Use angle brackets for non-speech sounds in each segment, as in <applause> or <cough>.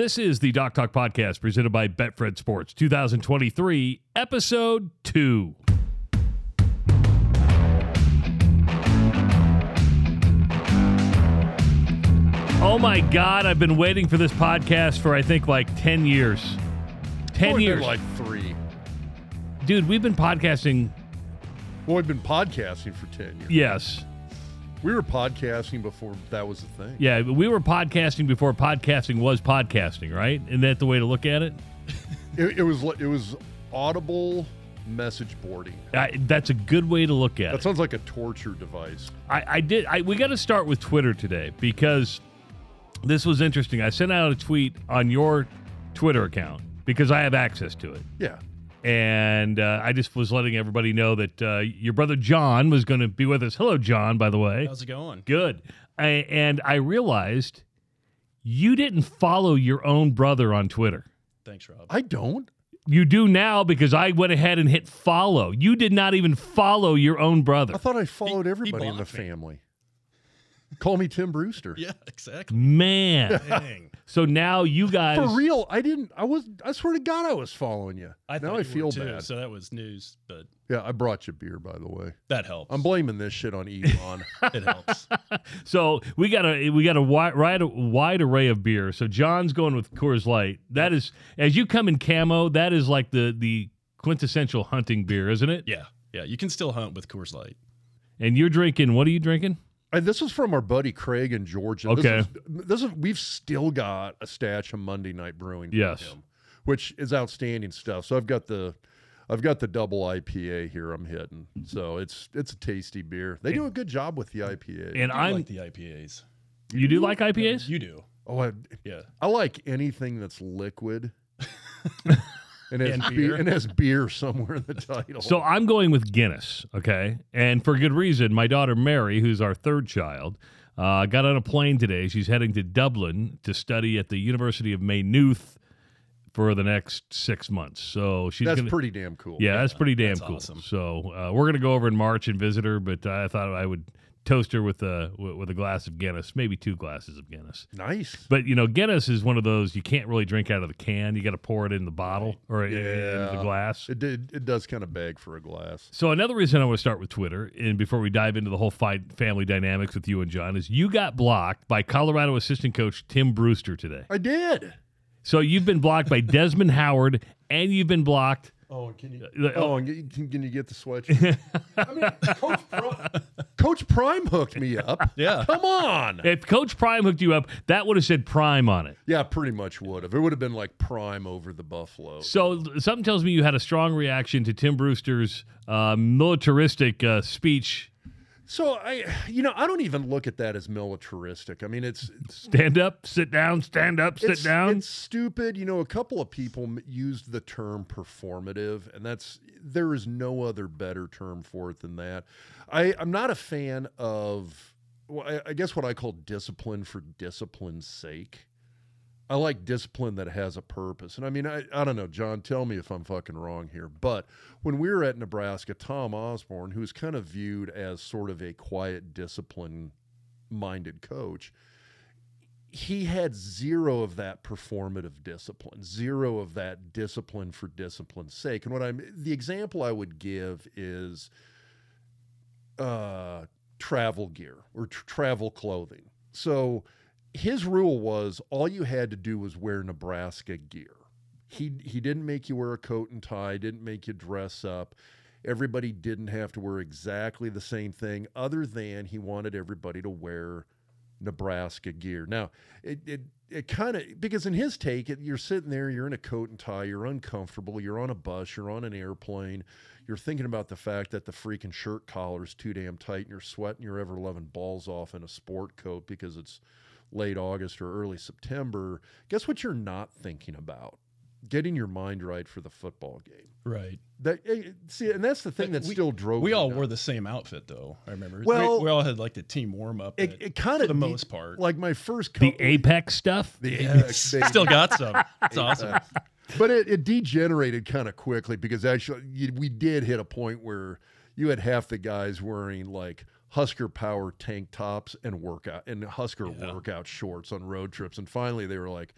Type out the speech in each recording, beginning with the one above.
This is the Doc Talk podcast presented by Betfred Sports 2023, episode 2. Oh my God, I've been waiting for this podcast for I think like 10 years. 10 Only been years. like three. Dude, we've been podcasting, Well, we've been podcasting for 10 years. yes. We were podcasting before that was a thing. Yeah, we were podcasting before podcasting was podcasting, right? Isn't that the way to look at it? It, it was it was audible message boarding. I, that's a good way to look at That it. That sounds like a torture device. I, I did. I, we got to start with Twitter today because this was interesting. I sent out a tweet on your Twitter account because I have access to it, Yeah. And uh, I just was letting everybody know that uh, your brother John was going to be with us. Hello, John. By the way, How's it going? good. I, and I realized you didn't follow your own brother on Twitter. Thanks, Rob. I don't. You do now because I went ahead and hit follow. You did not even follow your own brother. I thought I followed he everybody in the blocked me. family. Call me Tim Brewster. <laughs> yeah, exactly. Man. Dang. So now you guys For real, I didn't. I was. I swear to God, I was following you. I now I you feel too, bad. So that was news, but Yeah, I brought you beer, by the way. that helps. I'm blaming this shit on Elon. <laughs> it helps. <laughs> So we got a we got a wide, wide wide array of beer. So John's going with Coors Light. That is as you come in camo. That is like the the quintessential hunting beer, isn't it? Yeah, yeah. You can still hunt with Coors Light. And you're drinking. What are you drinking? And this is from our buddy Craig in Georgia. Okay. This is, this is we've still got a stash of Monday Night Brewing. Yes. him, which is outstanding stuff. So I've got the, I've got the double IPA here. I'm hitting. So it's it's a tasty beer. They do a good job with the IPA. And I I'm. like the IPAs. you do like IPAs? You do. oh, I, Yeah. I like anything that's liquid. <laughs> and has And beer. beer. and has beer somewhere in the title. So I'm going with Guinness, okay, and for good reason. My daughter Mary, who's our third child, uh, got on a plane today. She's heading to Dublin to study at the University of Maynooth for the next six months. So she's that's gonna, pretty damn cool. Yeah, that's pretty damn that's cool. awesome. So uh, we're gonna go over in March and visit her, but I thought I would toast her with a with a glass of Guinness, maybe two glasses of Guinness. Nice. But you know, Guinness is one of those you can't really drink out of the can. You got to pour it in the bottle or in- in the glass. It did. It does kind of beg for a glass. So another reason I want to start with Twitter, and before we dive into the whole fight family dynamics with you and John, is you got blocked by Colorado assistant coach Tim Brewster today. I did. So you've been blocked by <laughs> Desmond Howard, and you've been blocked. Oh, can you? Uh, Oh, and get- can, can you get the sweatshirt? <laughs> I mean, Coach, Pri- Coach Prime hooked me up. <laughs> Yeah. Come on. If Coach Prime hooked you up, that would have said Prime on it. Yeah, pretty much would have. It would have been like Prime over the Buffalo. So something tells me you had a strong reaction to Tim Brewster's uh, militaristic uh, speech. So I, you know, I don't even look at that as militaristic. I mean, it's Stand up, sit down, stand up, sit it's, down. It's stupid. You know, a couple of people used the term performative, and that's there is no other better term for it than that. I, I'm not a fan of, well, I, I guess what I call discipline for discipline's sake. I like discipline that has a purpose. And I mean, I, I don't know, John, tell me if I'm fucking wrong here. But when we were at Nebraska, Tom Osborne, who's kind of viewed as sort of a quiet, discipline minded coach, he had zero of that performative discipline, zero of that discipline for discipline's sake. And what I'm the example I would give is uh, travel gear or tr- travel clothing. So his rule was all you had to do was wear Nebraska gear. He he didn't make you wear a coat and tie, didn't make you dress up. Everybody didn't have to wear exactly the same thing, other than he wanted everybody to wear Nebraska gear. Now, it it, it kind of because in his take, it, you're sitting there, you're in a coat and tie, you're uncomfortable, you're on a bus, you're on an airplane, you're thinking about the fact that the freaking shirt collar is too damn tight, and you're sweating your ever loving balls off in a sport coat because it's late August or early September. Guess what you're not thinking about? Getting your mind right for the football game. Right. That eh, see, and that's the thing that we- still drove. We me all nuts. wore the same outfit, though. I remember. Well- we, we all had like the team warm up. It, it kind for of the most part. Like my first couple, the Apex stuff. the Apex, baby. Still got some. It's awesome. but it, it degenerated kind of quickly because actually you, we did hit a point where you had half the guys wearing like Husker Power tank tops and workout and Husker Yeah. workout shorts on road trips, and finally they were like,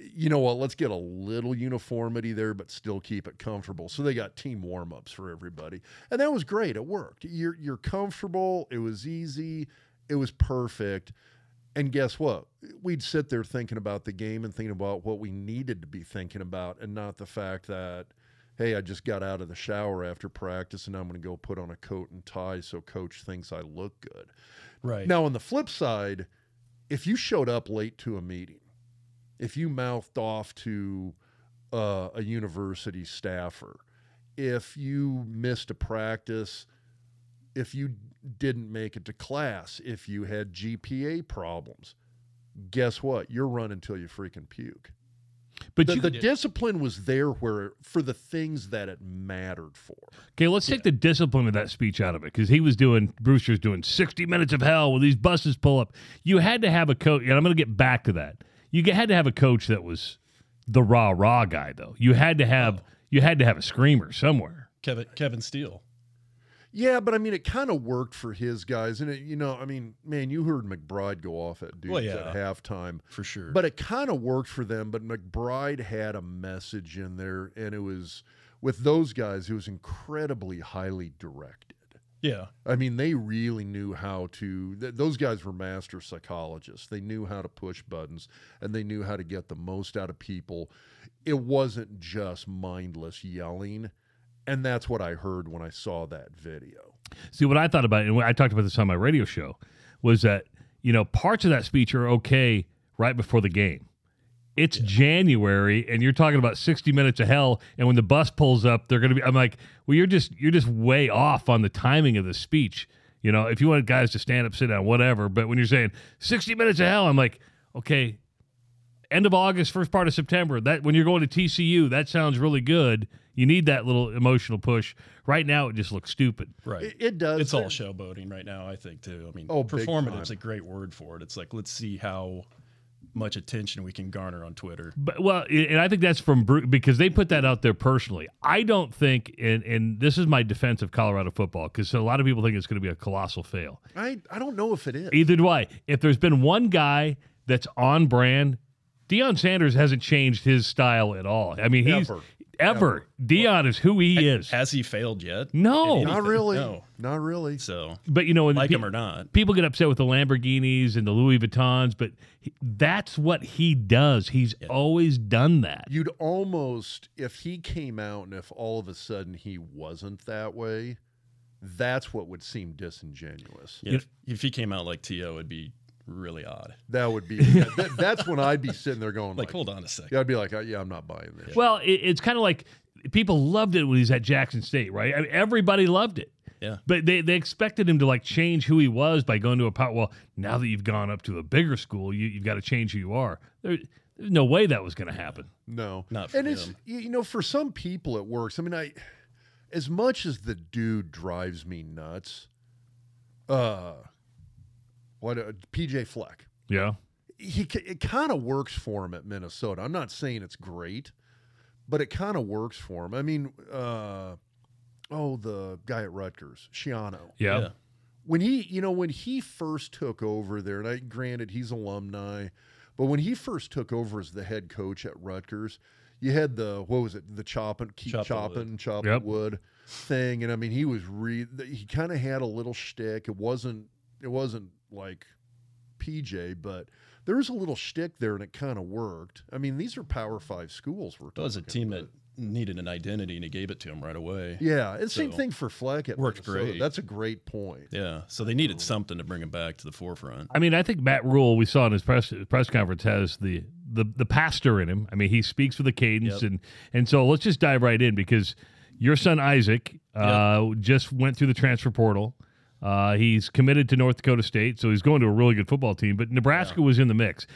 you know what? Let's get a little uniformity there, but still keep it comfortable. So they got team warm ups for everybody, and that was great. It worked. You're you're comfortable. It was easy. It was perfect. And guess what? We'd sit there thinking about the game and thinking about what we needed to be thinking about, and not the fact that, hey, I just got out of the shower after practice and I'm going to go put on a coat and tie so coach thinks I look good. Right. Now, on the flip side, if you showed up late to a meeting, if you mouthed off to uh, a university staffer, if you missed a practice, if you didn't make it to class, if you had GPA problems, guess what? You're running till you freaking puke. But The, you, the discipline was there where for the things that it mattered for. okay, let's take the discipline of that speech out of it because he was doing Brewster's doing sixty minutes of hell when these buses pull up. You had to have a coach, and I'm going to get back to that. You had to have a coach that was the rah rah guy, though. You had to have oh. you had to have a screamer somewhere. Kevin Kevin Steele. Yeah, but I mean, it kind of worked for his guys, and it, you know, I mean, man, you heard McBride go off at dudes Well, yeah. at halftime, For sure. but it kind of worked for them. But McBride had a message in there, and it was with those guys. It was incredibly highly directed. yeah. I mean, they really knew how to. Th- those guys were master psychologists. They knew how to push buttons, and they knew how to get the most out of people. It wasn't just mindless yelling, and that's what I heard when I saw that video. See, what I thought about, and I talked about this on my radio show, was that you know parts of that speech are okay right before the game. It's January, and you're talking about 60 minutes of hell. And when the bus pulls up, they're going to be. I'm like, well, you're just you're just way off on the timing of the speech. You know, if you want guys to stand up, sit down, whatever. But when you're saying 60 minutes of hell, I'm like, okay, end of August, first part of September. That when you're going to TCU, that sounds really good. You need that little emotional push. Right now, it just looks stupid. Right. It, it does. it's all There- showboating right now, I think, too. I mean, Oh, big performative's time. a great word for it. It's like, let's see how much attention we can garner on Twitter. But well, and I think that's from Bru- because they put that out there personally. I don't think, and and this is my defense of Colorado football because a lot of people think it's going to be a colossal fail. I, I don't know if it is. Either do I. If there's been one guy that's on brand, Deion Sanders hasn't changed his style at all. I mean, he's Ever. ever. Deion is who he is. Has he failed yet? No. Not really. No. Not really. So, But you know, when like pe- him or not. people get upset with the Lamborghinis and the Louis Vuittons, but he, that's what he does. He's always done that. You'd almost, if he came out and if all of a sudden he wasn't that way, that's what would seem disingenuous. Yeah, if, if he came out like T.O., it'd be really odd. That would be, that, <laughs> that's when I'd be sitting there going, Like, like, hold on a second. yeah, I'd be like, uh, yeah, I'm not buying this. Well, it, it's kind of like people loved it when he was at Jackson State, right? I mean, everybody loved it. Yeah. But they, they expected him to like change who he was by going to a power. Well, now that you've gone up to a bigger school, you, you've got to change who you are. There, there's no way that was going to happen. No, Not for and it's him. you you know for some people it works. I mean, I as much as the dude drives me nuts. Uh, what uh, PJ Fleck? Yeah. He it kind of works for him at Minnesota. I'm not saying it's great, but it kind of works for him. I mean, uh, oh, the guy at Rutgers, Schiano Yeah. when he you know when he first took over there and i granted he's alumni but when he first took over as the head coach at rutgers you had the what was it the chopping keep Chop the chopping chopping Yep. wood thing and i mean he was re he kind of had a little shtick it wasn't it wasn't like pj but there was a little shtick there and it kind of worked i mean these are power five schools we're talking. It was a team about. that needed an identity, and he gave it to him right away. yeah and same thing for fleck at worked Minnesota. great. that's a great point Yeah. So they needed something to bring him back to the forefront. I mean, I think Matt Rhule, we saw in his press press conference, has the the the pastor in him. I mean, he speaks with a cadence, Yep. and and so let's just dive right in because your son Isaac uh, just went through the transfer portal. Uh, he's committed to North Dakota State, so he's going to a really good football team. But Nebraska was in the mix.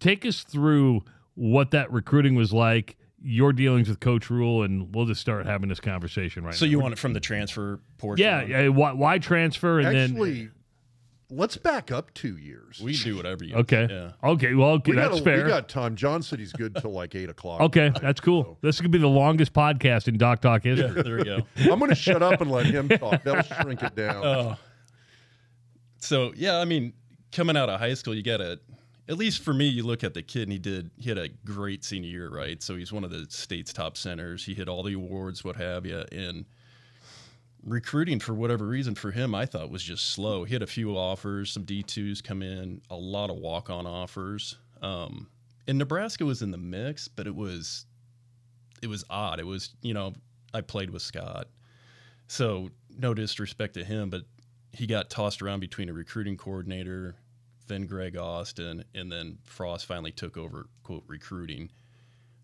Take us through what that recruiting was like, your dealings with Coach Rhule, and we'll just start having this conversation right So now. you want it from the transfer portion? yeah, on? yeah, why, why transfer and then Actually, let's back up two years. We do whatever you okay, Yeah. okay, well, okay, we that's got, fair. We got time. John said he's good till like eight o'clock. Okay, tonight, that's cool. so. This could be the longest podcast in Doc Talk history. There we go. <laughs> I'm going to shut up and let him talk. That'll shrink it down. Oh. So yeah, I mean, coming out of high school, you gotta at least for me, you look at the kid and he did he had a great senior year, right? So he's one of the state's top centers. He hit all the awards, what have you, and recruiting for whatever reason for him, I thought was just slow. He had a few offers, some D twos come in, a lot of walk on offers. Um, and Nebraska was in the mix, but it was it was odd. It was you know I played with Scott, so no disrespect to him, but he got tossed around between a recruiting coordinator, then Greg Austin, and then Frost finally took over quote recruiting.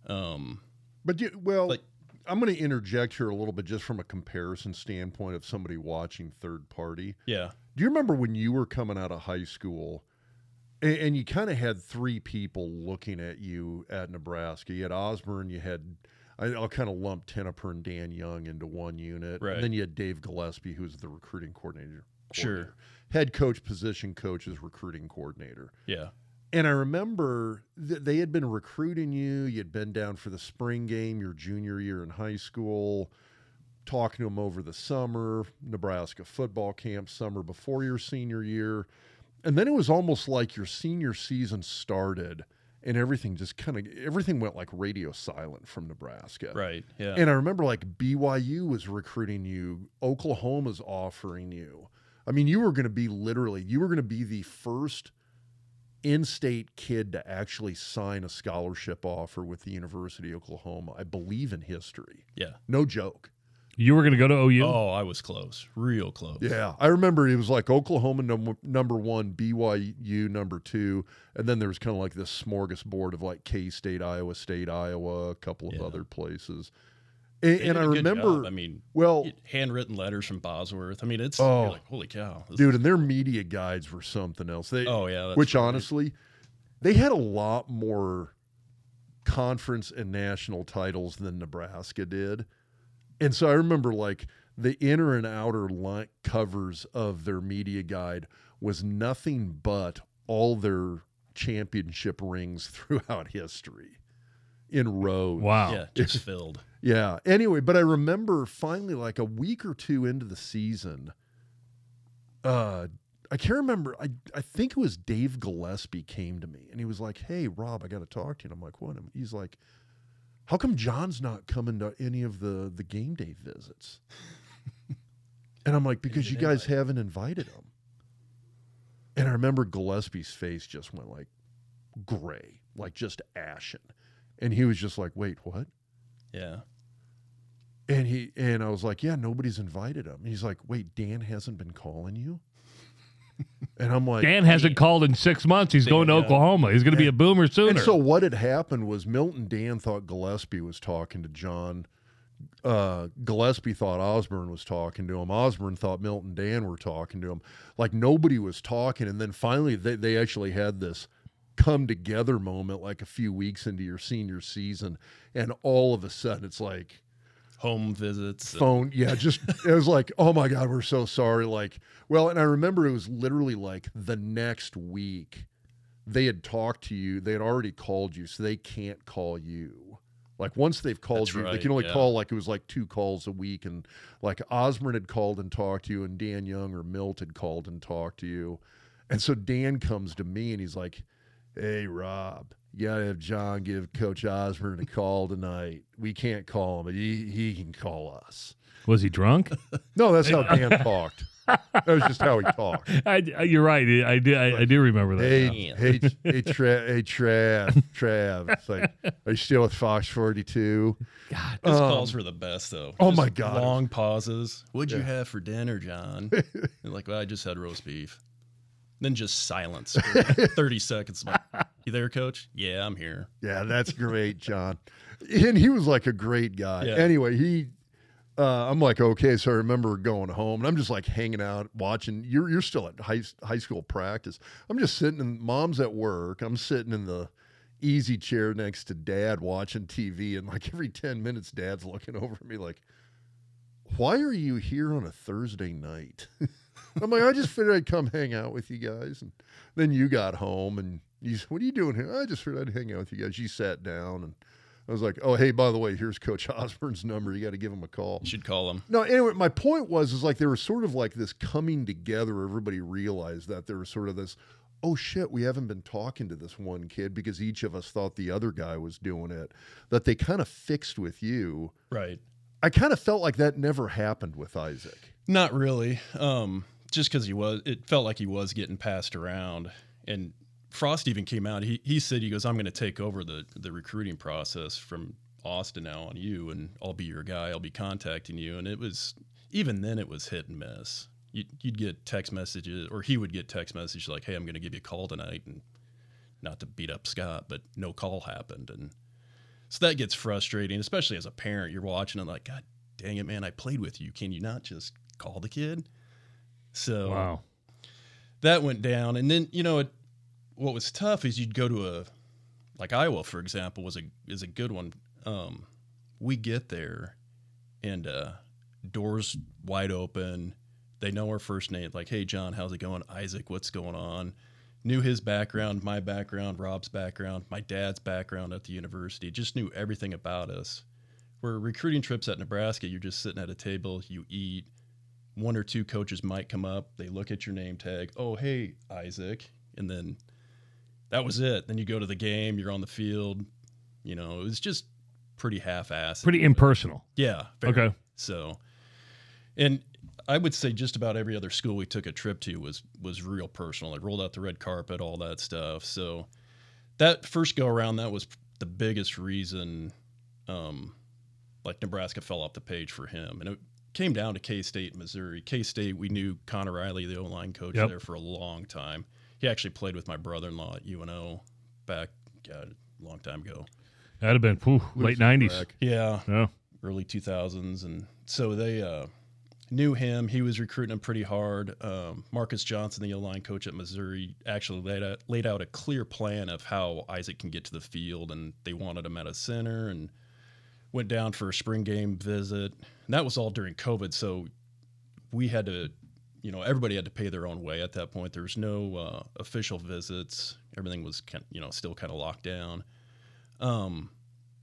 Um, But you, well, But- I'm going to interject here a little bit just from a comparison standpoint of somebody watching third party. yeah, Do you remember when you were coming out of high school and, and you kind of had three people looking at you at Nebraska? You had Osborne, you had, I, I'll kind of lump Tenopir and Dan Young into one unit. Right. And then you had Dave Gillespie, who's the recruiting coordinator. Sure. Head coach, position coach is recruiting coordinator. yeah, And I remember th- they had been recruiting you. You'd been down for the spring game your junior year in high school, talking to them over the summer, Nebraska football camp, summer before your senior year. And then it was almost like your senior season started and everything just kind of everything went like radio silent from Nebraska. right, yeah, And I remember like BYU was recruiting you, Oklahoma's offering you. I mean, you were going to be literally, you were going to be the first in state kid to actually sign a scholarship offer with the University of Oklahoma, I believe in history. yeah. No joke. You were going to go to OU? Oh, I was close, real close. Yeah. I remember it was like Oklahoma number, number one, BYU number two. And then there was kind of like this smorgasbord of like K State, Iowa State, Iowa, a couple of Yeah. other places. And, They and did I a good remember, job. I mean, well, handwritten letters from Bosworth. I mean, it's Oh. you're like, holy cow, this- dude and their media guides were something else they Oh yeah, that's which right. honestly they had a lot more conference and national titles than nebraska did and so i remember like the inner and outer line covers of their media guide was nothing but all their championship rings <laughs> throughout history in rows Wow. yeah, just filled. Yeah. Anyway, but I remember finally, like a week or two into the season, uh, I can't remember. I I think it was Dave Gillespie came to me and he was like, "Hey, Rob, I got to talk to you." And I'm like, "What?" And he's like, "How come John's not coming to any of the the game day visits?" <laughs> and I'm like, "Because you guys invite haven't invited him." And I remember Gillespie's face just went like gray, like just ashen. And he was just like, "Wait, what?" Yeah, And he and I was like, yeah, nobody's invited him. And he's like, wait, Dan hasn't been calling you. And I'm like, Dan hasn't called in six months. He's going to yeah. Oklahoma. He's going to be a boomer sooner. and so what had happened was Milton Dan thought Gillespie was talking to John. Uh, Gillespie thought Osborne was talking to him. Osborne thought Milton Dan were talking to him. Like nobody was talking. And then finally, they, they actually had this come together moment like a few weeks into your senior season. And all of a sudden, it's like, home visits. and- phone yeah just it was like oh my god we're so sorry like well and i remember it was literally like the next week they had talked to you they had already called you so they can't call you like once they've called That's you they can only yeah. call like it was like two calls a week and like osborne had called and talked to you and dan young or milt had called and talked to you and so dan comes to me and he's like hey rob you gotta have john give coach osborne a call tonight we can't call him but he, he can call us Was he drunk? <laughs> no, that's how Dan talked. That was just how he talked. <laughs> I, you're right. I do. I, I do remember that. Hey, Yeah. hey, hey, Trav, hey, Trav, Trav. It's like, are you still with Fox 42? God. His Um, calls were the best though. oh Just my God. Long pauses. What'd you have for dinner, John? <laughs> Like, well, I just had roast beef. Then just silence. for <laughs> Thirty seconds. Like, you there, Coach? Yeah, I'm here. Yeah, that's great, John. And he was like a great guy. Yeah. Anyway, he, uh, I'm like, okay. So I remember going home and I'm just like hanging out, watching. You're you're still at high high school practice. I'm just sitting and mom's at work. I'm sitting in the easy chair next to dad watching TV, and like every ten minutes, dad's looking over at me like, "Why are you here on a Thursday night?" <laughs> I'm like, I just figured I'd come hang out with you guys, and then you got home and you, said, what are you doing here? I just figured I'd hang out with you guys. You sat down and I was like, oh, hey, by the way, here's Coach <laughs> Osborne's number. You got to give him a call. You should call him. No, anyway, my point was is like there was sort of like this coming together. Everybody realized that there was sort of this oh shit, we haven't been talking to this one kid because each of us thought the other guy was doing it, that they kind of fixed with you. Right. I kind of felt like that never happened with Isaac. Not really. Um, just because he was, it felt like he was getting passed around. And Frost even came out. He he said he goes, I'm going to take over the the recruiting process from Austin now on you, and I'll be your guy. I'll be contacting you. And it was even then it was hit and miss. You'd, you'd get text messages, or he would get text messages like, "Hey, I'm going to give you a call tonight," and not to beat up Scott, but no call happened, and so that gets frustrating, especially as a parent. You're watching it like, God dang it, man! I played with you. Can you not just call the kid? So Wow. that went down, and then you know it, what was tough is you'd go to a like Iowa, for example, was a is a good one. Um, we get there, and uh, doors wide open. They know our first name, like, "Hey, John, how's it going? Isaac, what's going on?" Knew his background, my background, Rob's background, my dad's background at the university. Just knew everything about us. Where recruiting trips at Nebraska, you're just sitting at a table, you eat. One or two coaches might come up, they look at your name tag. Oh, hey, Isaac, and then that was it. Then you go to the game, you're on the field. You know, it was just pretty half-assed. Pretty impersonal. Yeah. very. Okay. So, and I would say just about every other school we took a trip to was was real personal. Like rolled out the red carpet, all that stuff. So, that first go around, that was the biggest reason, um, like Nebraska fell off the page for him, and it came down to K State, Missouri. K State, we knew Conor Riley, the O line coach Yep. there for a long time. He actually played with my brother-in-law at UNO back God, a long time ago. That'd have been whew, late nineties. Yeah, Yeah. early 2000s and so they uh, knew him he was recruiting him pretty hard um, marcus johnson the o-line coach at missouri actually laid out, laid out a clear plan of how isaac can get to the field and they wanted him at a center and went down for a spring game visit and that was all during covid so we had to you know everybody had to pay their own way at that point there was no uh, official visits everything was kind you know still kind of locked down um,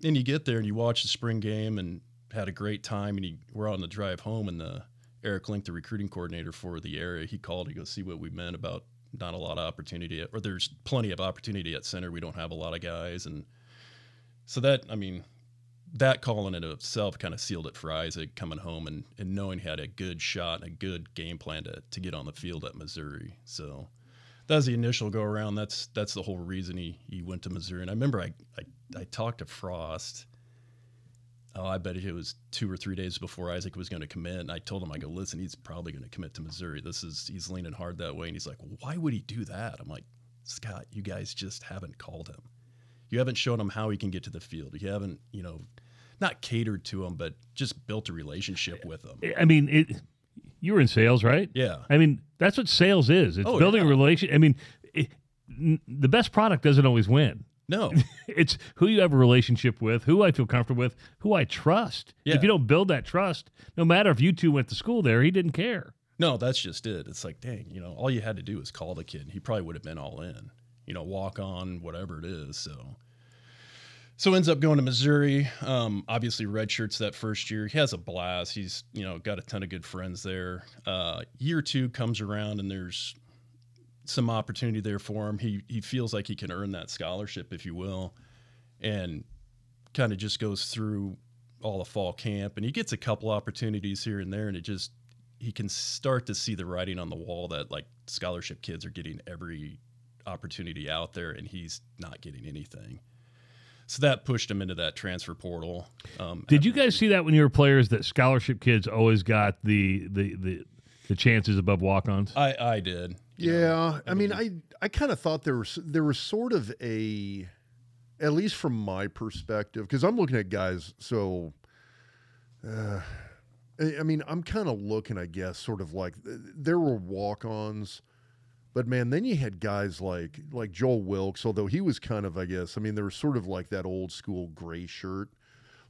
and you get there and you watch the spring game and had a great time and you, we're on the drive home and the Eric Link, the recruiting coordinator for the area, he called to go see what we meant about not a lot of opportunity or there's plenty of opportunity at center. We don't have a lot of guys. And so that, I mean, that call in and of itself kind of sealed it for Isaac coming home and, and knowing he had a good shot and a good game plan to, to get on the field at Missouri. So that was the initial go around. That's that's the whole reason he, he went to Missouri. And I remember I, I, I talked to Frost. Oh, I bet it was two or three days before Isaac was going to commit. And I told him, I go, listen, he's probably going to commit to Missouri. This is he's leaning hard that way. And he's like, why would he do that? I'm like, Scott, you guys just haven't called him. You haven't shown him how he can get to the field. You haven't, you know, not catered to him, but just built a relationship with him. I mean, it. You were in sales, right? Yeah. I mean, that's what sales is. It's Oh, building a yeah. relation. I mean, it, n- the best product doesn't always win. No. <laughs> It's who you have a relationship with, who I feel comfortable with, who I trust. Yeah. If you don't build that trust, no matter if you two went to school there, he didn't care. No, that's just it. It's like, dang, you know, all you had to do was call the kid. He probably would have been all in, you know, walk on, whatever it is. So, so ends up going to Missouri. Um, obviously, red shirts that first year. He has a blast. He's, you know, got a ton of good friends there. Uh, year two comes around and there's some opportunity there for him. He he feels like he can earn that scholarship, if you will, and kind of just goes through all the fall camp and he gets a couple opportunities here and there and it just he can start to see the writing on the wall that like scholarship kids are getting every opportunity out there and he's not getting anything so that pushed him into that transfer portal um, Did you guys see that when you were players that scholarship kids always got the the the, the chances above walk-ons? i i did you know. Yeah, I mean, I I kind of thought there was there was sort of a, at least from my perspective, because I'm looking at guys. So, uh, I I mean, I'm kind of looking, I guess, sort of like there were walk-ons, but man, then you had guys like like Joel Wilkes, although he was kind of, I guess, I mean, there was sort of like that old school gray shirt.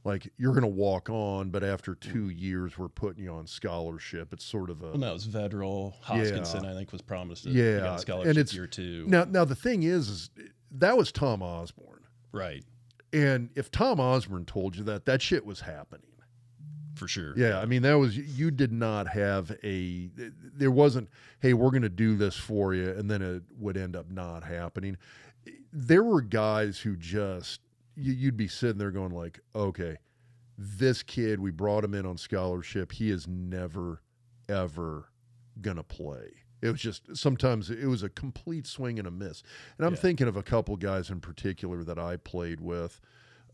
Like you're going to walk on, but after hmm. two years, we're putting you on scholarship. It's sort of a well, no, it was Vedral Hoskinson. I think was promised. A, Yeah, a and scholarship it's- year two. Now, now the thing is, is that was Tom Osborne, right, and if Tom Osborne told you that, that shit was happening. For sure. Yeah, I mean that was you did not have a there wasn't hey we're going to do this for you and then it would end up not happening. There were guys who just you, you'd be sitting there going like okay this kid we brought him in on scholarship he is never ever going to play. It was just sometimes it was a complete swing and a miss. And I'm Yeah. thinking of a couple guys in particular that I played with.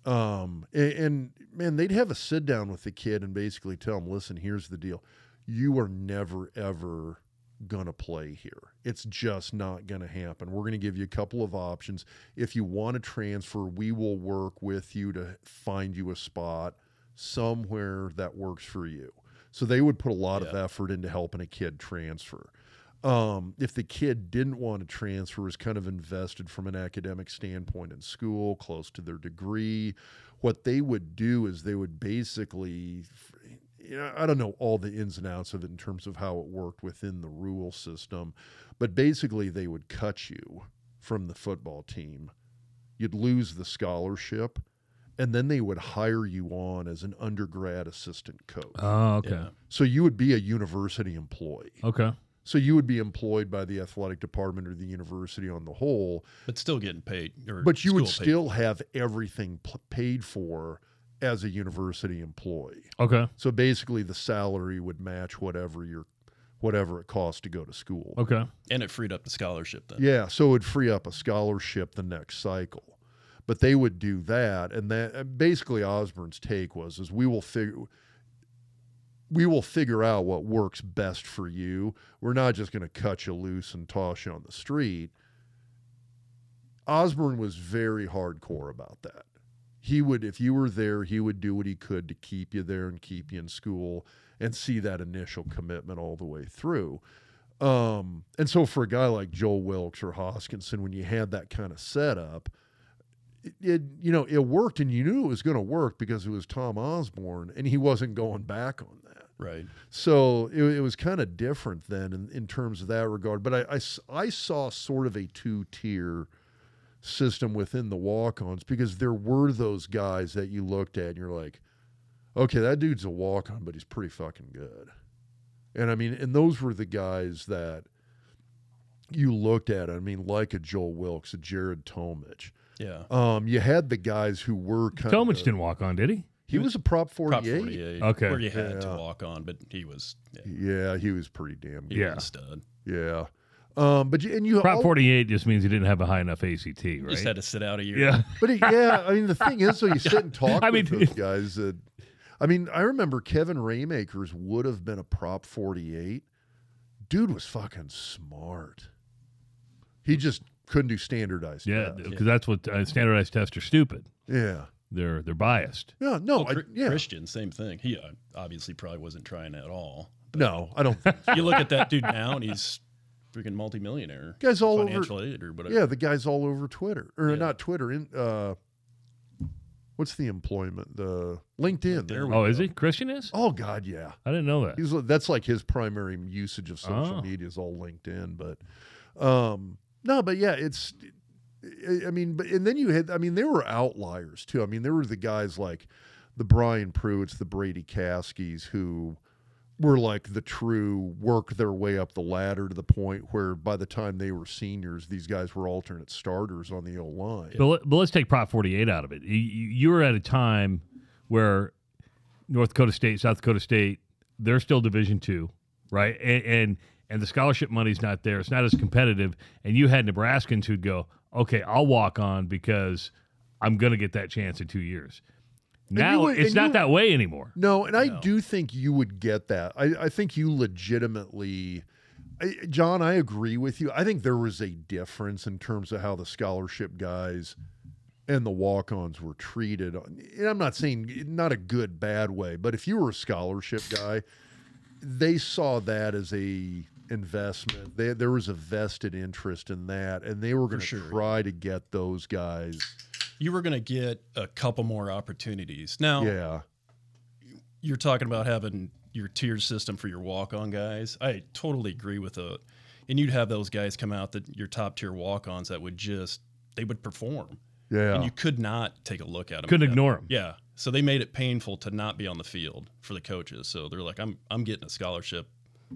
Um, and, and man, they'd have a sit down with the kid and basically tell him, listen, here's the deal. You are never, ever going to play here. It's just not going to happen. We're going to give you a couple of options. If you want to transfer, we will work with you to find you a spot somewhere that works for you. So they would put a lot of effort into helping a kid transfer. Um, if the kid didn't want to transfer, was kind of invested from an academic standpoint in school, close to their degree, what they would do is they would basically, you know, I don't know all the ins and outs of it in terms of how it worked within the rule system, but basically they would cut you from the football team. You'd lose the scholarship, and then they would hire you on as an undergrad assistant coach. Oh, okay. Yeah. So you would be a university employee. Okay. So you would be employed by the athletic department or the university on the whole, But still getting paid. Or but you would paid. still have everything p- paid for as a university employee. Okay. So basically, the salary would match whatever your whatever it costs to go to school. Okay. and it freed up the scholarship then. Yeah, so it would free up a scholarship the next cycle. But they would do that, and that basically Osborne's take was is we will figure we will figure out what works best for you. We're not just going to cut you loose and toss you on the street. Osborne was very hardcore about that. He would, if you were there, he would do what he could to keep you there and keep you in school and see that initial commitment all the way through. Um, and so for a guy like Joel Wilkes or Hoskinson, when you had that kind of setup, it, it you know it worked, and you knew it was going to work because it was Tom Osborne, and he wasn't going back on that. Right. So it, it was kind of different then in, in terms of that regard. But I I saw sort of a two tier system within the walk ons because there were those guys that you looked at and you're like, okay, that dude's a walk on, but he's pretty fucking good. And I mean, and those were the guys that you looked at. I mean, like a Joel Wilkes, a Jared Tomich. Yeah. Um, you had the guys who were kind Tomich of. didn't walk on, did he? He was a prop 48. Prop 48. Okay. Where you had Yeah. to walk on, but he was, yeah, Yeah, he was pretty damn good. Yeah. stud. Yeah. Um, but you, and you Prop al- 48 just means he didn't have a high enough ACT, He right? just had to sit out a year. yeah. <laughs> But it, yeah, I mean the thing is, so you <laughs> sit and talk I with mean- those <laughs> guys. That, I mean, I remember Kevin Raemakers would have been a prop forty-eight. Dude was fucking smart. He just couldn't do standardized. Yeah, tests. because that's what uh, standardized tests are stupid. yeah, They're they're biased. yeah. No, Well, I, yeah, Christian, same thing. He uh, obviously probably wasn't trying at all. no, I don't. Think, <laughs> You look at that dude now, and he's freaking multimillionaire. guys all over. financial aid or whatever. Yeah, the guys all over Twitter or Yeah. not Twitter. In uh, what's the employment? The LinkedIn. There we Oh, go. is he Christian? Is Oh God, yeah. I didn't know that. He's that's like his primary usage of social Oh. media is all LinkedIn, but um no, but yeah, it's I- mean, but and then you had I mean there were outliers too. I mean there were the guys like the Brian Pruitts, the Brady Caskies who were like the true work their way up the ladder to the point where by the time they were seniors, these guys were alternate starters on the O line. But, but let's take Prop 48 out of it. You you were at a time where North Dakota State, South Dakota State, they're still Division two, right? And, and and the scholarship money's not there. It's not as competitive. And you had Nebraskans who'd go, okay, I'll walk on because I'm going to get that chance in two years. Now would- it's not you- that way anymore. No, and I No. do think you would get that. I, I think you legitimately, I, John, I agree with you. I think there was a difference in terms of how the scholarship guys and the walk ons were treated. And I'm not saying not a good, bad way, but if you were a scholarship guy, they saw that as a investment. They, there was a vested interest in that, and they were going to sure. try to get those guys. You were going to get a couple more opportunities. Now, Yeah. you're talking about having your tiered system for your walk-on guys. I totally agree with it. And you'd have those guys come out that your top tier walk-ons that would just they would perform. Yeah. and you could not take a look at them. Couldn't ignore them. Yeah. So they made it painful to not be on the field for the coaches. So they're like, I'm I'm getting a scholarship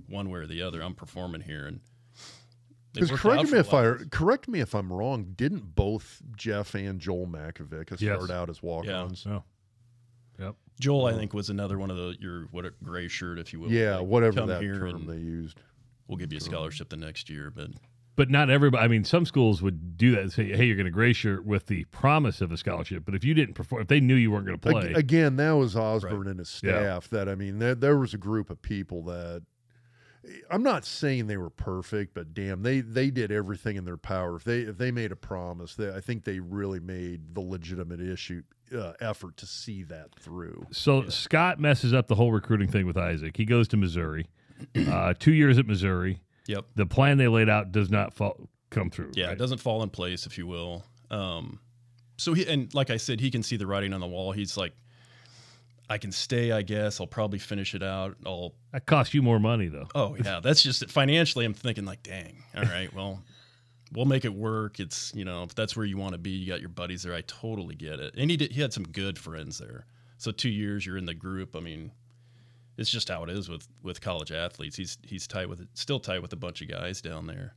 one way or the other. I'm performing here and Because correct me if I correct me if I'm wrong. Didn't both Jeff and Joel Makovic Yes. start out as walk-ons? Oh. Yep. Joel, I think, was another one of the your what a gray shirt, if you will. Yeah, Like, whatever that term and they used. we'll give you a scholarship the next year. But But not everybody. I mean, some schools would do that and say, "Hey, you're going to gray shirt with the promise of a scholarship." But if you didn't perform, if they knew you weren't going to play, Again, that was Osborne and his Yeah. staff. That I mean, there, there was a group of people that I'm not saying they were perfect, but damn, they they did everything in their power. If they if they made a promise, they, I think they really made the legitimate issue uh, effort to see that through. So Scott messes up the whole recruiting thing with Isaac. He goes to Missouri, uh, two years at Missouri. yep, The plan they laid out does not fall, come through. yeah, right? it doesn't fall in place, if you will. Um, so he and like I said, he can see the writing on the wall. He's like, I can stay, I guess. I'll probably finish it out. I'll that costs you more money though. Oh yeah, that's just financially. I'm thinking like, dang. All right, well, we'll make it work. It's you know if that's where you want to be, you got your buddies there. I totally get it. And he did. He had some good friends there. So two years, you're in the group. I mean, it's just how it is with with college athletes. He's he's tight with still tight with a bunch of guys down there.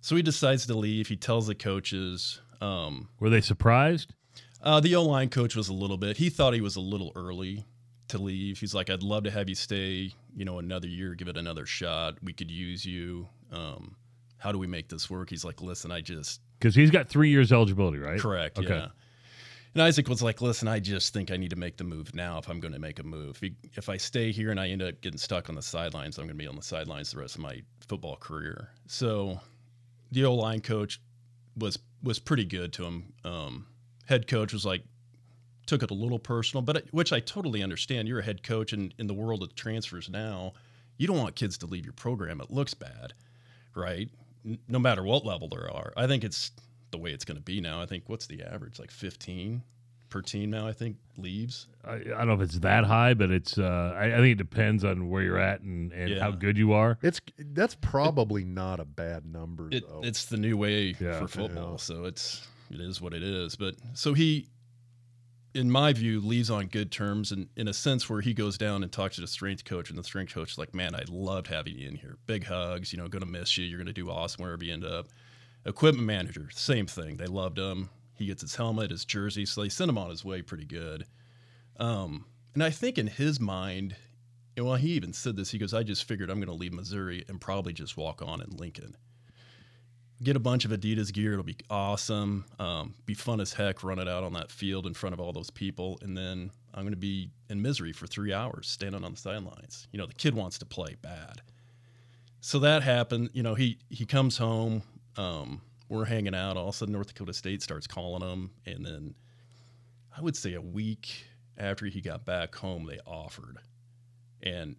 So he decides to leave. He tells the coaches. Um, Were they surprised? Uh, the O line coach was a little bit. He thought he was a little early to leave. He's like, I'd love to have you stay, you know, another year, give it another shot. We could use you. Um, how do we make this work? He's like, listen, I just Because he's got three years eligibility, right? correct, Okay. yeah. And Isaac was like, listen, I just think I need to make the move now if I'm going to make a move. If, if I stay here and I end up getting stuck on the sidelines, I'm going to be on the sidelines the rest of my football career. So the O line coach was was pretty good to him. Um, head coach was like took it a little personal, but it- which I totally understand. You're a head coach, and in the world of transfers now, you don't want kids to leave your program. It looks bad, right? No matter what level there are. I think it's the way it's going to be now. I think what's the average? Like 15 per team now. I think leaves. I, I don't know if it's that high, but it's. Uh, I, I think it depends on where you're at and, and how good you are. It's that's probably not a bad number it, though. it's the new way Yeah. for football. Yeah. So it's it is what it is. But so he, in my view, leaves on good terms and in a sense where he goes down and talks to the strength coach, and the strength coach is like, "Man, I loved having you in here. Big hugs. You know, gonna miss you. You're gonna do awesome wherever you end up." Equipment manager, same thing. They loved him. He gets his helmet, his jersey, so they sent him on his way pretty good. Um, and I think in his mind, and well, he even said this. He goes, "I just figured I'm going to leave Missouri and probably just walk on in Lincoln. Get a bunch of Adidas gear. It'll be awesome. Um, be fun as heck. Run it out on that field in front of all those people, and then I'm going to be in misery for three hours, standing on the sidelines. You know, the kid wants to play bad. So that happened. You know, he he comes home. Um, we're hanging out. All of a sudden, North Dakota State starts calling him, and then I would say a week after he got back home, they offered. And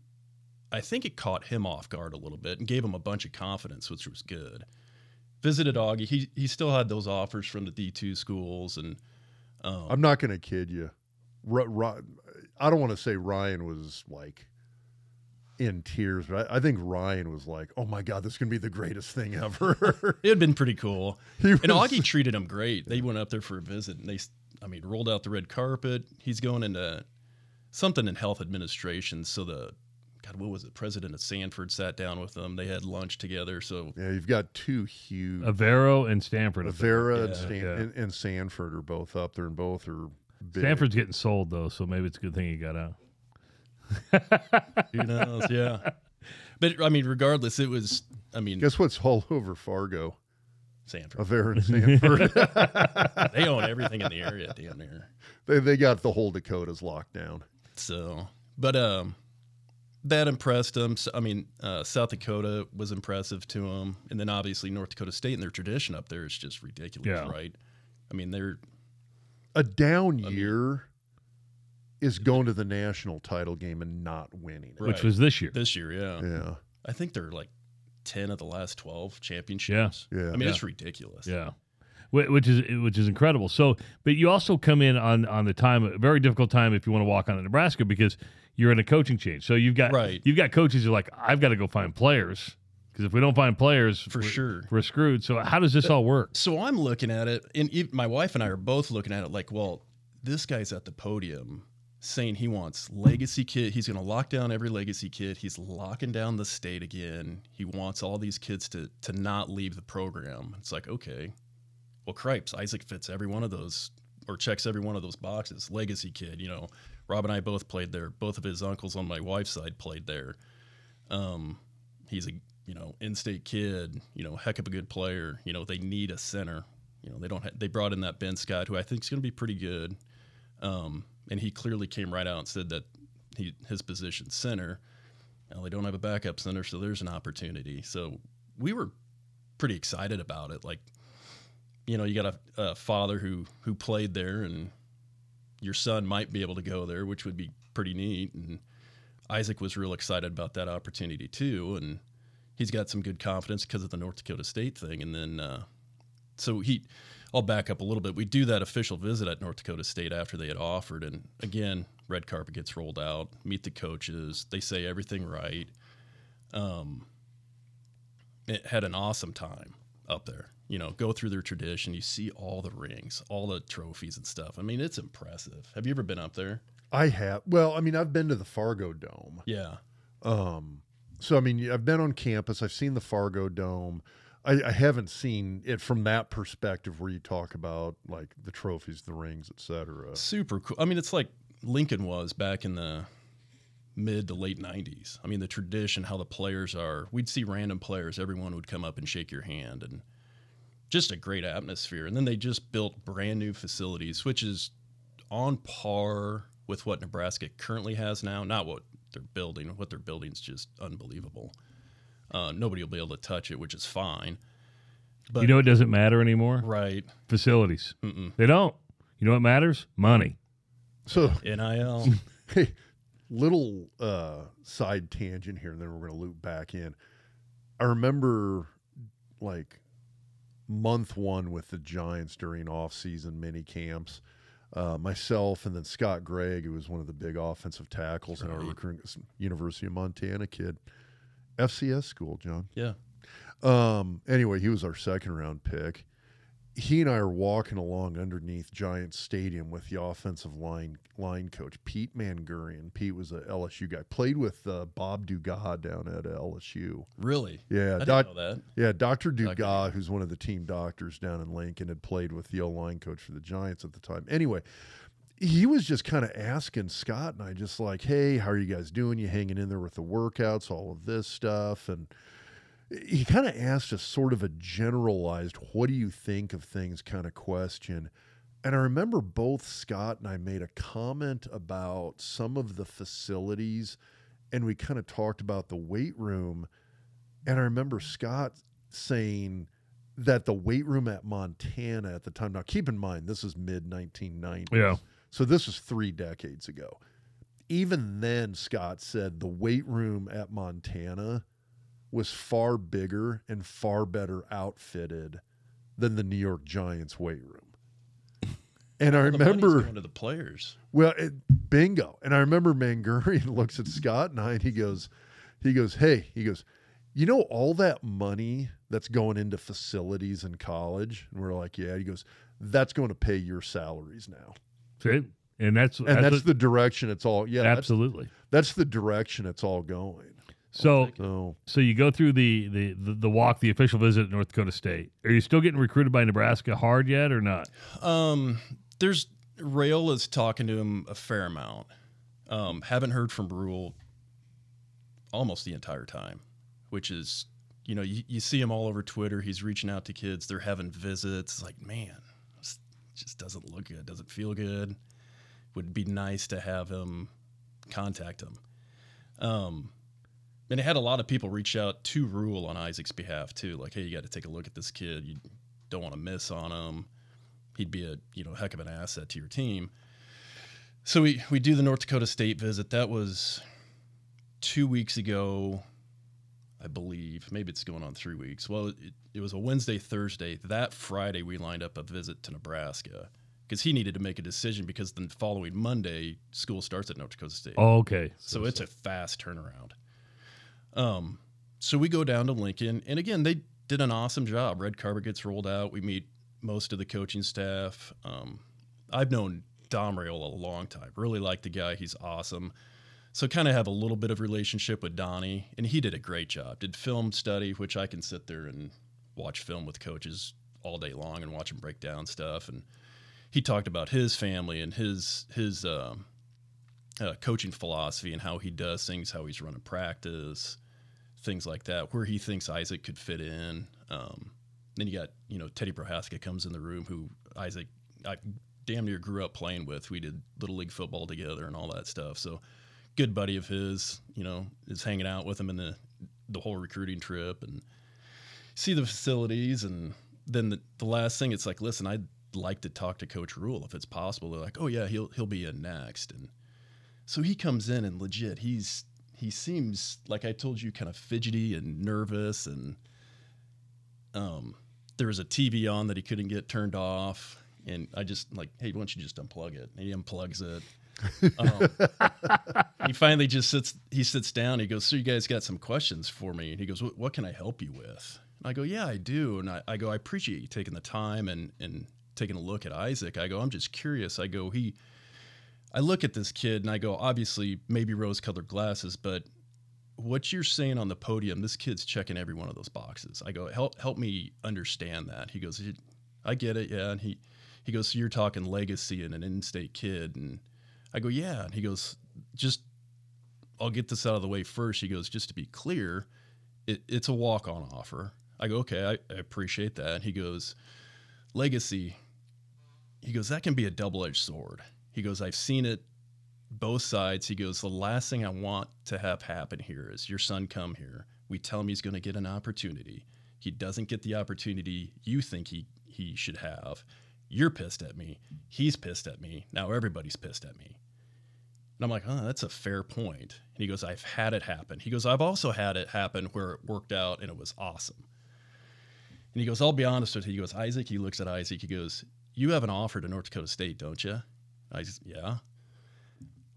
I think it caught him off guard a little bit and gave him a bunch of confidence, which was good. Visited Augie. He, he still had those offers from the D2 schools. And um, I'm not going to kid you. Ri- Ri- I don't want to say Ryan was like in tears, but I, I think Ryan was like, "Oh my god, this is going to be the greatest thing ever." <laughs> it had been pretty cool. was, And Augie treated him great. They went up there for a visit and they, I mean, rolled out the red carpet. He's going into something in health administration. So the, God, what was it? President of Sanford sat down with them. They had lunch together. So yeah, you've got two huge Avera and Sanford. up there. Avera and, Yeah. Stan- Yeah. and, and Sanford are both up there, and both are big. Sanford's getting sold though, so maybe it's a good thing he got out. who knows? yeah. But I mean, regardless, it was, I mean, Guess what's all over Fargo? Sanford. Avera and Sanford. <laughs> They own everything in the area, damn near. they they got the whole Dakotas locked down. So, but um, that impressed him. So, I mean, uh, South Dakota was impressive to him, and then obviously North Dakota State and their tradition up there is just ridiculous, Yeah. right? I mean, they're A down mean- year is going to the national title game and not winning. Right. Which was this year. this year, yeah. Yeah, I think they're like ten of the last twelve championships. Yeah. I mean, Yeah. it's ridiculous. Yeah. Which is which is incredible. So, but you also come in on on the time a very difficult time if you want to walk on to Nebraska because you're in a coaching change. So you've got Right. you've got coaches who are like I've got to go find players Because if we don't find players, For we're, sure. we're screwed. So how does this all work? So I'm looking at it, and my wife and I are both looking at it like, well, this guy's at the podium saying he wants legacy kid. He's going to lock down every legacy kid. He's locking down the state again. He wants all these kids to to not leave the program. It's like, okay, well, cripes, Isaac fits every one of those or checks every one of those boxes. Legacy kid, you know. Rob and I both played there. Both of his uncles on my wife's side played there. Um, he's a you know in-state kid. You know, heck of a good player. You know, they need a center. You know, they don't. Ha- they brought in that Ben Scott, who I think is going to be pretty good. Um, and he clearly came right out and said that he his position center. Now they don't have a backup center, so there's an opportunity. So we were pretty excited about it. Like, you know, you got a, a father who who played there, and your son might be able to go there, which would be pretty neat. And Isaac was real excited about that opportunity too, and he's got some good confidence because of the North Dakota State thing. And then, uh, so he, I'll back up a little bit. We do that official visit at North Dakota State after they had offered, and again, red carpet gets rolled out. Meet the coaches. They say everything right. Um, it had an awesome time up there. You know, go through their tradition. You see all the rings, all the trophies and stuff. I mean, it's impressive. Have you ever been up there? I have. Well, I mean, I've been to the Fargo Dome. Yeah. Um, so I mean, I've been on campus. I've seen the Fargo Dome. I, I haven't seen it from that perspective where you talk about like the trophies, the rings, etc. Super cool. I mean, it's like Lincoln was back in the mid to late 90s. I mean, the tradition, how the players are. We'd see random players, everyone would come up and shake your hand, and just a great atmosphere. And then they just built brand new facilities, which is on par with what Nebraska currently has now. Not what they're building. What they're building is just unbelievable. Uh, nobody will be able to touch it, which is fine. But you know, it doesn't matter anymore. right? Facilities. Mm-mm. They don't. You know what matters? Money. So NIL. hey, <laughs> <laughs> little uh, side tangent here, and then we're going to loop back in. I remember like month one with the Giants during off-season mini camps. Uh, myself and then Scott Gragg, who was one of the big offensive tackles in our recruiting University of Montana kid, FCS school, John. yeah. Um, anyway, he was our second round pick. He and I are walking along underneath Giants Stadium with the offensive line line coach Pete Mangurian. Pete was a LSU guy. Played with uh, Bob Dugas down at LSU. Really? Yeah, I didn't know that. yeah, Doctor Dr. Who's one of the team doctors down in Lincoln, had played with the O line coach for the Giants at the time. Anyway, he was just kind of asking Scott and I, just like, "Hey, how are you guys doing? You hanging in there with the workouts, all of this stuff?" And he kind of asked us sort of a generalized, "What do you think of things?" kind of question. And I remember both Scott and I made a comment about some of the facilities, and we kind of talked about the weight room. And I remember Scott saying that the weight room at Montana at the time. Now, keep in mind, this is mid 1990s. Yeah. So this was three decades ago. Even then, Scott said the weight room at Montana was far bigger and far better outfitted than the New York Giants weight room. <laughs> And I All the money's remember, going to the players. well, it, bingo. And I remember Mangurian <laughs> looks at Scott and I, and he goes, he goes, hey, he goes, you know all that money that's going into facilities in college, and we're like, yeah. He goes, that's going to pay your salaries now, See? And that's and that's, what- the direction it's all. Yeah, that's, absolutely. that's the direction it's all going. So So so you go through the, the the the walk, the official visit at North Dakota State. Are you still getting recruited by Nebraska hard yet or not? Um, there's Raiola is talking to him a fair amount. Um, haven't heard from Rhule almost the entire time, which is, you know, you, you see him all over Twitter. He's reaching out to kids. They're having visits. It's like, man, this just doesn't look good. Doesn't feel good. Would be nice to have him contact him. Um, and it had a lot of people reach out to Rhule on Isaac's behalf too. Like, hey, you got to take a look at this kid. You don't want to miss on him he'd be a you know heck of an asset to your team. So we we do the North Dakota State visit. That was two weeks ago, I believe. Maybe it's going on three weeks. Well, it, it was a Wednesday, Thursday. That Friday, we lined up a visit to Nebraska because he needed to make a decision because the following Monday school starts at North Dakota State. Oh, okay. So it's a fast turnaround. Um, so we go down to Lincoln, and again, they did an awesome job. Red carpet gets rolled out. We meet most of the coaching staff. Um, I've known Dom Raiola a long time. Really like the guy. He's awesome. So kind of have a little bit of relationship with Donnie, and he did a great job. Did film study, which I can sit there and watch film with coaches all day long and watch them break down stuff. And he talked about his family and his his uh, uh, coaching philosophy and how he does things, how he's running practice, things like that, where he thinks Isaac could fit in. Um, then you got you know Teddy Prochazka comes in the room, who Isaac I damn near grew up playing with. We did little league football together and all that stuff. So good buddy of his, you know, is hanging out with him in the the whole recruiting trip and see the facilities and then the, the last thing it's like listen i'd like to talk to coach Rhule if it's possible they're like oh yeah he'll he'll be in next and so he comes in and legit he's he seems like i told you kind of fidgety and nervous and um there was a tv on that he couldn't get turned off. And i just like hey why don't you just unplug it? And he unplugs it. Um, <laughs> he finally just sits he sits down. He goes so you guys got some questions for me? And he goes what, can i help you with? And i go yeah i do. And I, I go i appreciate you taking the time and and taking a look at isaac. I go i'm just curious. I go he i look at this kid and i go obviously maybe rose colored glasses but what you're saying on the podium this kid's checking every one of those boxes i go help help me understand that he goes i get it yeah and he he goes so you're talking legacy and an in-state kid and I go, yeah. And he goes, just, I'll get this out of the way first. He goes, just to be clear, it, it's a walk on offer. I go, okay, I, I appreciate that. And he goes, legacy, he goes, that can be a double edged sword. He goes, I've seen it both sides. He goes, the last thing I want to have happen here is your son come here. We tell him he's going to get an opportunity. He doesn't get the opportunity you think he, he should have. You're pissed at me. He's pissed at me. Now everybody's pissed at me. And I'm like, oh, that's a fair point. And he goes, I've had it happen. He goes, I've also had it happen where it worked out and it was awesome. And he goes, I'll be honest with you. He goes, Isaac, he looks at Isaac. He goes, You have an offer to North Dakota State, don't you? I said, Yeah.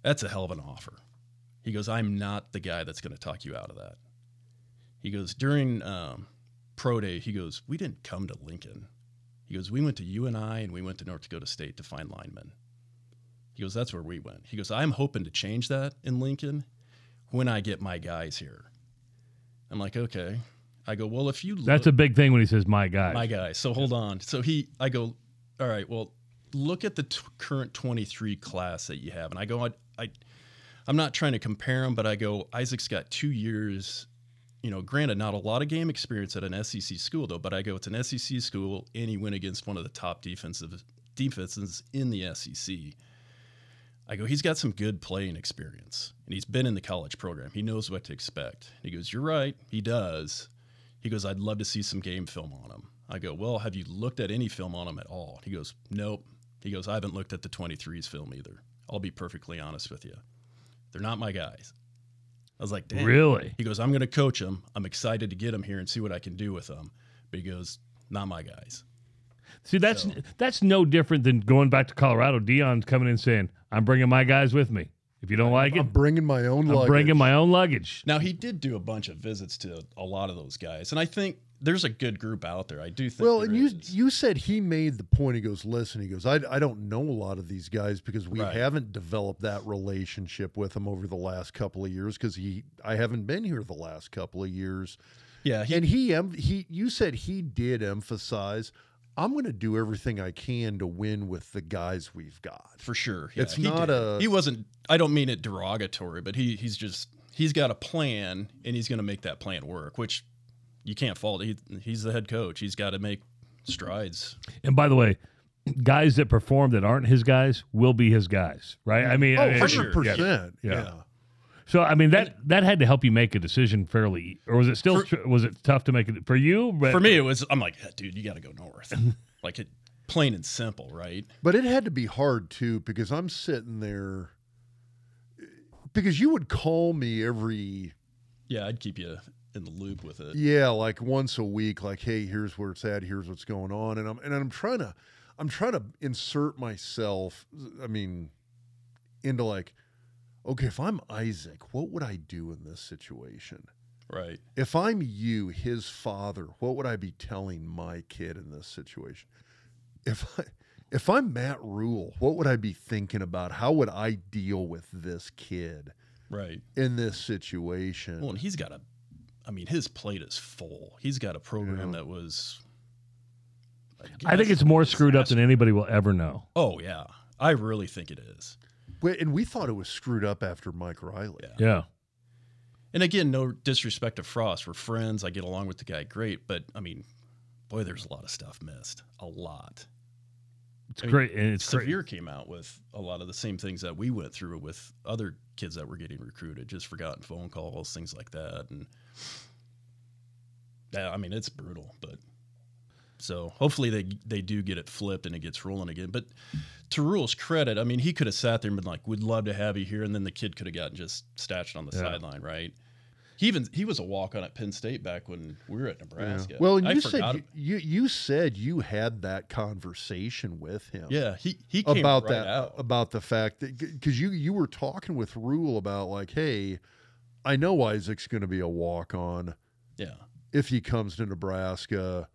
That's a hell of an offer. He goes, I'm not the guy that's going to talk you out of that. He goes, During um, pro day, he goes, We didn't come to Lincoln. He goes, We went to UNI and I and we went to North Dakota State to find linemen. He goes, That's where we went. He goes, I'm hoping to change that in Lincoln when I get my guys here. I'm like, Okay. I go, Well, if you. That's a big thing when he says my guys. My guys. So hold on. So he, I go, All right, well, look at the t- current 23 class that you have. And I go, I, I, I'm not trying to compare them, but I go, Isaac's got two years you know, granted, not a lot of game experience at an SEC school though, but I go, it's an SEC school, and he went against one of the top defensive defenses in the SEC. I go, he's got some good playing experience, and he's been in the college program. He knows what to expect. He goes, you're right, he does. He goes, I'd love to see some game film on him. I go, well, have you looked at any film on him at all? He goes, nope. He goes, I haven't looked at the 23s film either. I'll be perfectly honest with you. They're not my guys. I was like, damn. Really? He goes, I'm going to coach them. I'm excited to get them here and see what I can do with them. But he goes, not my guys. See, that's So- that's no different than going back to Colorado. Deion's coming in saying, "I'm bringing my guys with me. If you don't like it, I'm bringing my own I'm luggage. bringing my own luggage." Now, he did do a bunch of visits to a lot of those guys. And I think there's a good group out there. I do think. Well, and you is. you said he made the point. He goes, listen. He goes, I, I don't know a lot of these guys because we Right. haven't developed that relationship with them over the last couple of years because he I haven't been here the last couple of years. yeah, he, and he he you said he did emphasize. I'm going to do everything I can to win with the guys we've got. for sure. Yeah, It's not did. a- He wasn't. I don't mean it derogatory, but he he's just he's got a plan and he's going to make that plan work, which you can't fault. He, he's the head coach. He's got to make strides. And by the way, guys that perform that aren't his guys will be his guys, right? I mean, Oh, mean, 100 sure. percent. Yeah. Yeah. So I mean that that had to help you make a decision fairly, or was it still tr- was it tough to make it for you? But- For me, it was. I'm like, dude, you got to go north. <laughs> like it, plain and simple, right? But it had to be hard too because I'm sitting there because you would call me every Yeah, I'd keep you in the loop with it. yeah like once a week like hey here's where it's at here's what's going on and I'm and I'm trying to I'm trying to insert myself I mean into like okay if I'm Isaac what would I do in this situation Right. If I'm you, his father, what would I be telling my kid in this situation? If I if I'm Matt Rhule, what would I be thinking about? How would I deal with this kid Right. in this situation? Well, and he's got a, I mean, his plate is full. He's got a program Yeah. that was. I think it's more a screwed up than anybody will ever know. Oh yeah, I really think it is. Wait, and we thought it was screwed up after Mike Riley. Yeah. Yeah. And again, no disrespect to Frost. We're friends. I get along with the guy great, but I mean, boy, there's a lot of stuff missed. A lot. It's I mean, great. And it's great. Severe came out with a lot of the same things that we went through with other kids that were getting recruited, just forgotten phone calls, things like that. And yeah, I mean, it's brutal, but so hopefully they they do get it flipped and it gets rolling again. But to Rhule's credit, I mean, he could have sat there and been like, "We'd love to have you here," and then the kid could have gotten just stashed on the Yeah. sideline, right? He even he was a walk on at Penn State back when we were at Yeah. Nebraska. Well, and I you said you, you you said you had that conversation with him. Yeah, he he came about right that out. about the fact that because you you were talking with Rhule about like, hey, I know Isaac's going to be a walk on Yeah, if he comes to Nebraska.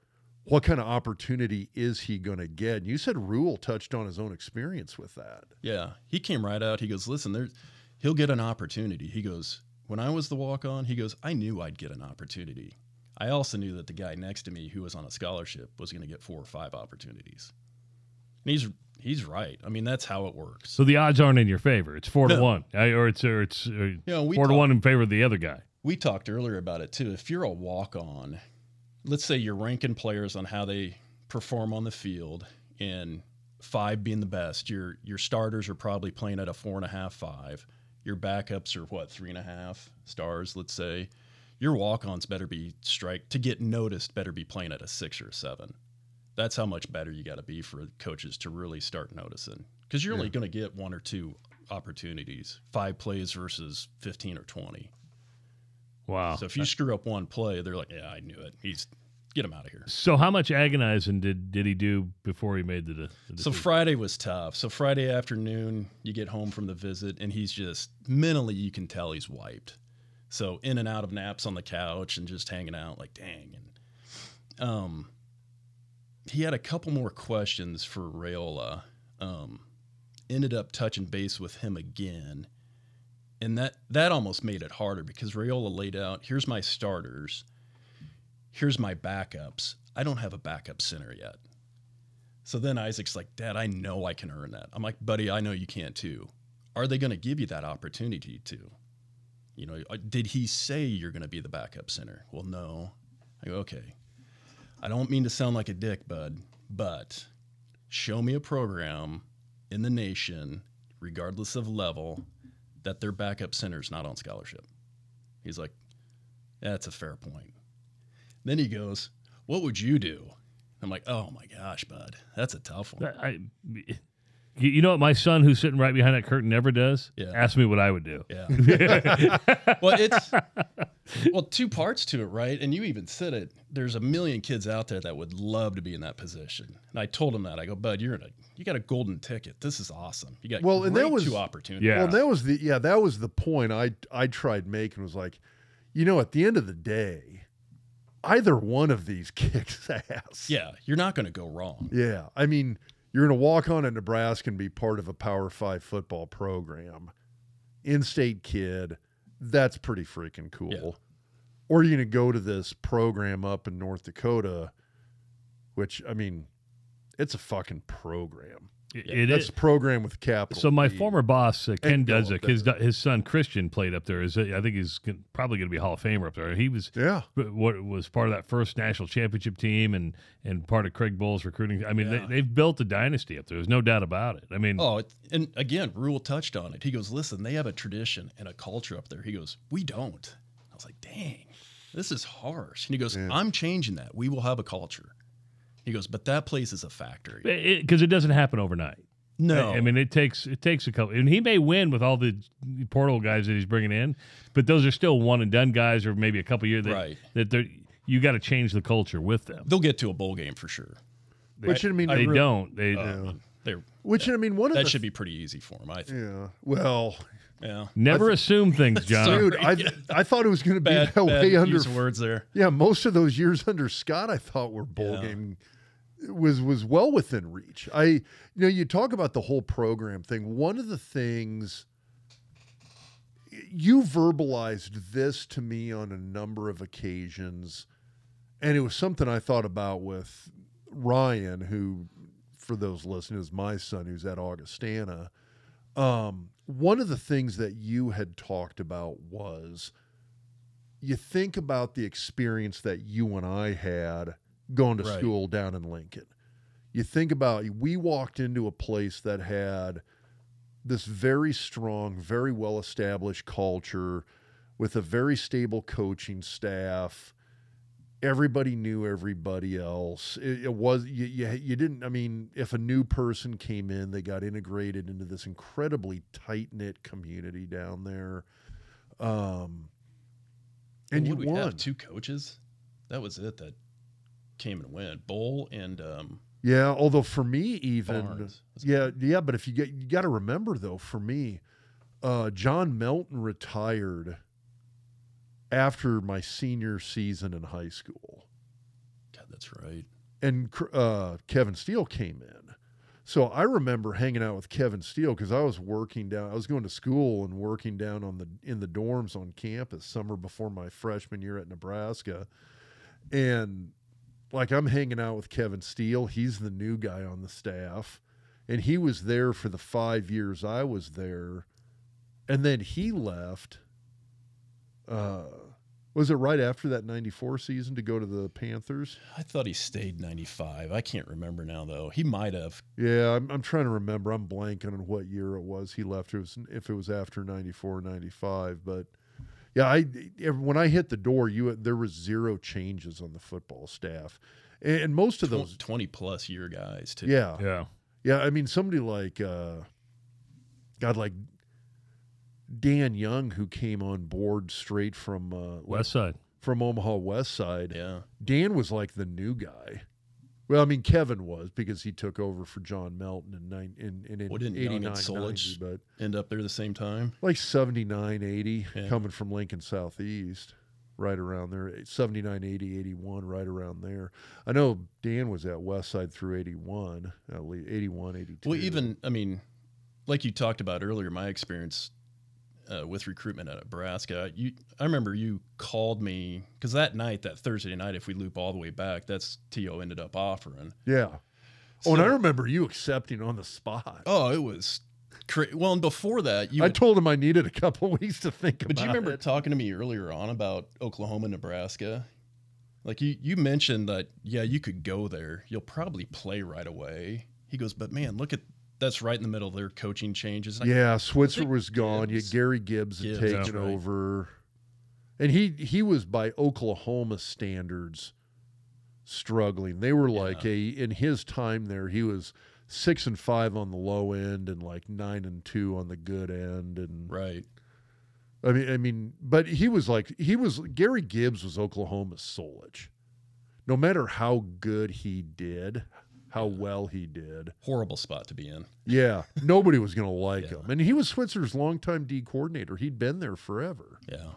What kind of opportunity is he going to get? And you said Rhule touched on his own experience with that. yeah. He came right out. He goes, "Listen, there's he'll get an opportunity." He goes, "When I was the walk on, he goes, I knew I'd get an opportunity. I also knew that the guy next to me who was on a scholarship was going to get four or five opportunities." And he's he's right. I mean, that's how it works. So the odds aren't in your favor. It's four to one, Uh, or it's or it's uh, You know, four to one in favor of the other guy. we talked earlier about it too. If you're a walk on, let's say you're ranking players on how they perform on the field, and five being the best, your your starters are probably playing at a four and a half, five. Your backups are what three and a half stars, let's say. Your walk ons better be strike to get noticed. Better be playing at a six or a seven. That's how much better you got to be for coaches to really start noticing, because you're only going to get one or two opportunities, five plays versus fifteen or twenty. Wow. So if you screw up one play, they're like, "Yeah, I knew it. He's get him out of here." So how much agonizing did did he do before he made the, the So? Friday was tough. So Friday afternoon, you get home from the visit, and he's just mentally, you can tell he's wiped. So in and out of naps on the couch and just hanging out, like dang. And um, he had a couple more questions for Raiola. Um, ended up touching base with him again, and that that almost made it harder because Raiola laid out, "Here's my starters. Here's my backups. I don't have a backup center yet." So then Isaac's like, Dad, I know I can earn that. I'm like, buddy, I know you can't too. Are they going to give you that opportunity to? You know, uh, did he say you're going to be the backup center? Well, no. I go, okay. I don't mean to sound like a dick, bud, but show me a program in the nation, regardless of level, that their backup center's not on scholarship. He's like, that's a fair point. Then he goes, what would you do? I'm like, oh my gosh, bud, that's a tough one. I, you- you know what my son who's sitting right behind that curtain never does? Yeah. Ask me what I would do. Yeah. <laughs> well, it's well two parts to it, right? And you even said it. There's a million kids out there that would love to be in that position. And I told him that. I go, Bud, you're in a you got a golden ticket. This is awesome. You got Well, and that great was- two opportunities. Yeah. Well, that was the yeah, that was the point I I tried making was like, you know, at the end of the day, either one of these <laughs> kicks ass. Yeah, you're not going to go wrong. Yeah. I mean, you're going to walk on at Nebraska and be part of a Power Five football program. In state kid. That's pretty freaking cool. Yeah. Or you're going to go to this program up in North Dakota, which, I mean, it's a fucking program. It- Yeah, it That's is. program with capital. So my P. former boss uh, Ken And Dudzik, his his son Christian played up there. Is I think he's gon- probably going to be a Hall of Famer up there. He was Yeah. what was part of that first national championship team and and part of Craig Bohl's recruiting. I mean, Yeah. they, they've built a dynasty up there. There's no doubt about it. I mean, Oh, and again, Rhule touched on it. He goes, "Listen, they have a tradition and a culture up there." He goes, "We don't." I was like, "Dang, this is harsh." And he goes, Yeah. "I'm changing that. We will have a culture." He goes, "But that place is a factory." because it, doesn't happen overnight. No, I, I mean it takes it takes a couple, and he may win with all the portal guys that he's bringing in, but those are still one and done guys, or maybe a couple years that Right. that they're you got to change the culture with them. they'll get to a bowl game for sure. Which, I mean, they re- don't. They Uh, Yeah. They're, Which I mean, one of that the should be pretty easy for him, I think. yeah. Well, Yeah. Never assume things, John. dude, I <laughs> I thought it was going to be Bad, that bad way under use of words there. Yeah, most of those years under Scott, I thought were bowl Yeah. game was was well within reach. I you know you talk about the whole program thing. One of the things you verbalized this to me on a number of occasions, and it was something I thought about with Ryan, who, for those listening, is my son who's at Augustana. Um, one of the things that you had talked about was you think about the experience that you and I had going to Right. school down in Lincoln. You think about we walked into a place that had this very strong, very well established culture with a very stable coaching staff. Everybody knew everybody else. It, it was you, you. You didn't. I mean, if a new person came in, they got integrated into this incredibly tight knit community down there. Um, and you What we won. have two coaches. That was it that came and went. Bowl and um, Yeah, although for me, even Barnes. yeah, yeah. But if you get, you got to remember though, for me, uh, John Melton retired after my senior season in high school, God, that's right. and uh, Kevin Steele came in. So I remember hanging out with Kevin Steele because I was working down. I was going to school and working down on the in the dorms on campus summer before my freshman year at Nebraska, and like I'm hanging out with Kevin Steele. He's the new guy on the staff, and he was there for the five years I was there, and then he left. Uh, was it right after that '94 season to go to the Panthers? I thought he stayed 95. I can't remember now, though. He might have. Yeah, I'm, I'm trying to remember. I'm blanking on what year it was he left. It was if it was after 94, 95. But yeah, I when I hit the door, you there was zero changes on the football staff, and, and most of those. 20 plus year guys, too. Yeah, Yeah. yeah. I mean, somebody like uh, God, like Dan Young, who came on board straight from uh, West Side. from Omaha West Side. Yeah. Dan was like the new guy. Well, I mean, Kevin was because he took over for John Melton in nine, in, in, in Well, didn't Young and 89, Solich 90, but End up there the same time. like 79, 80 Yeah. coming from Lincoln Southeast, right around there. 79, 80, 81, right around there. I know Dan was at West Side through 81, at least 81, 82. Well, even, I mean, like you talked about earlier, my experience uh, with recruitment at Nebraska, you, I remember you called me because that night, that Thursday night, if we loop all the way back, that's T.O. ended up offering. Yeah. Oh, and I remember you accepting on the spot. Oh, it was cra- well, and before that, you I had- told him I needed a couple <laughs> weeks to think But about But you remember it. talking to me earlier on about Oklahoma, Nebraska? Like you, you mentioned that, yeah, you could go there. You'll probably play right away. He goes, but man, look at that's right in the middle of their coaching changes. Yeah, Switzer was gone. Yeah, Gibbs- Gary Gibbs had Gibbs, taken right. over, and he he was by Oklahoma standards struggling. They were like a in his time there. He was six and five on the low end, and like nine and two on the good end. And right. I mean, I mean, but he was like he was Gary Gibbs was Oklahoma's Solich. No matter how good he did, how well he did, Horrible spot to be in. yeah, nobody was going <laughs> to like Yeah. him. And he was Switzer's longtime D coordinator. He'd been there forever. Yeah.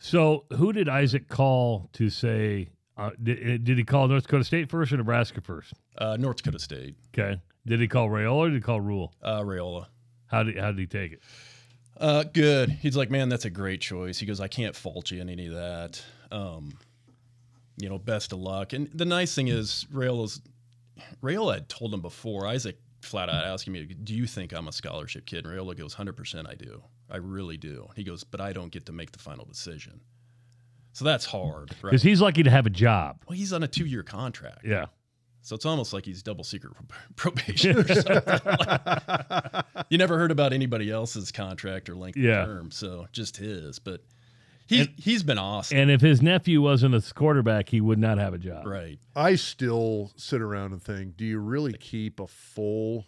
So, who did Isaac call to say? Uh, did, did he call North Dakota State first or Nebraska first? Uh, North Dakota State. Okay. Did he call Raiola or did he call Rhule? Uh, Raiola. How did how did he take it? Uh, good. He's like, man, that's a great choice. He goes, I can't fault you in any of that. Um, you know, best of luck. And the nice thing is, Raiola's Raiola had told him before. Isaac flat out asking me, "Do you think I'm a scholarship kid?" And Raiola goes, "100% I do. I really do." He goes, "But I don't get to make the final decision." So that's hard, right? Because he's lucky to have a job. well, he's on a two-year contract, Yeah. so it's almost like he's double secret <laughs> probation or something. you never heard about anybody else's contract or length Yeah. of term, so just his. But he he's been awesome, And if his nephew wasn't a quarterback, he would not have a job. right? I still sit around and think, do you really keep a full,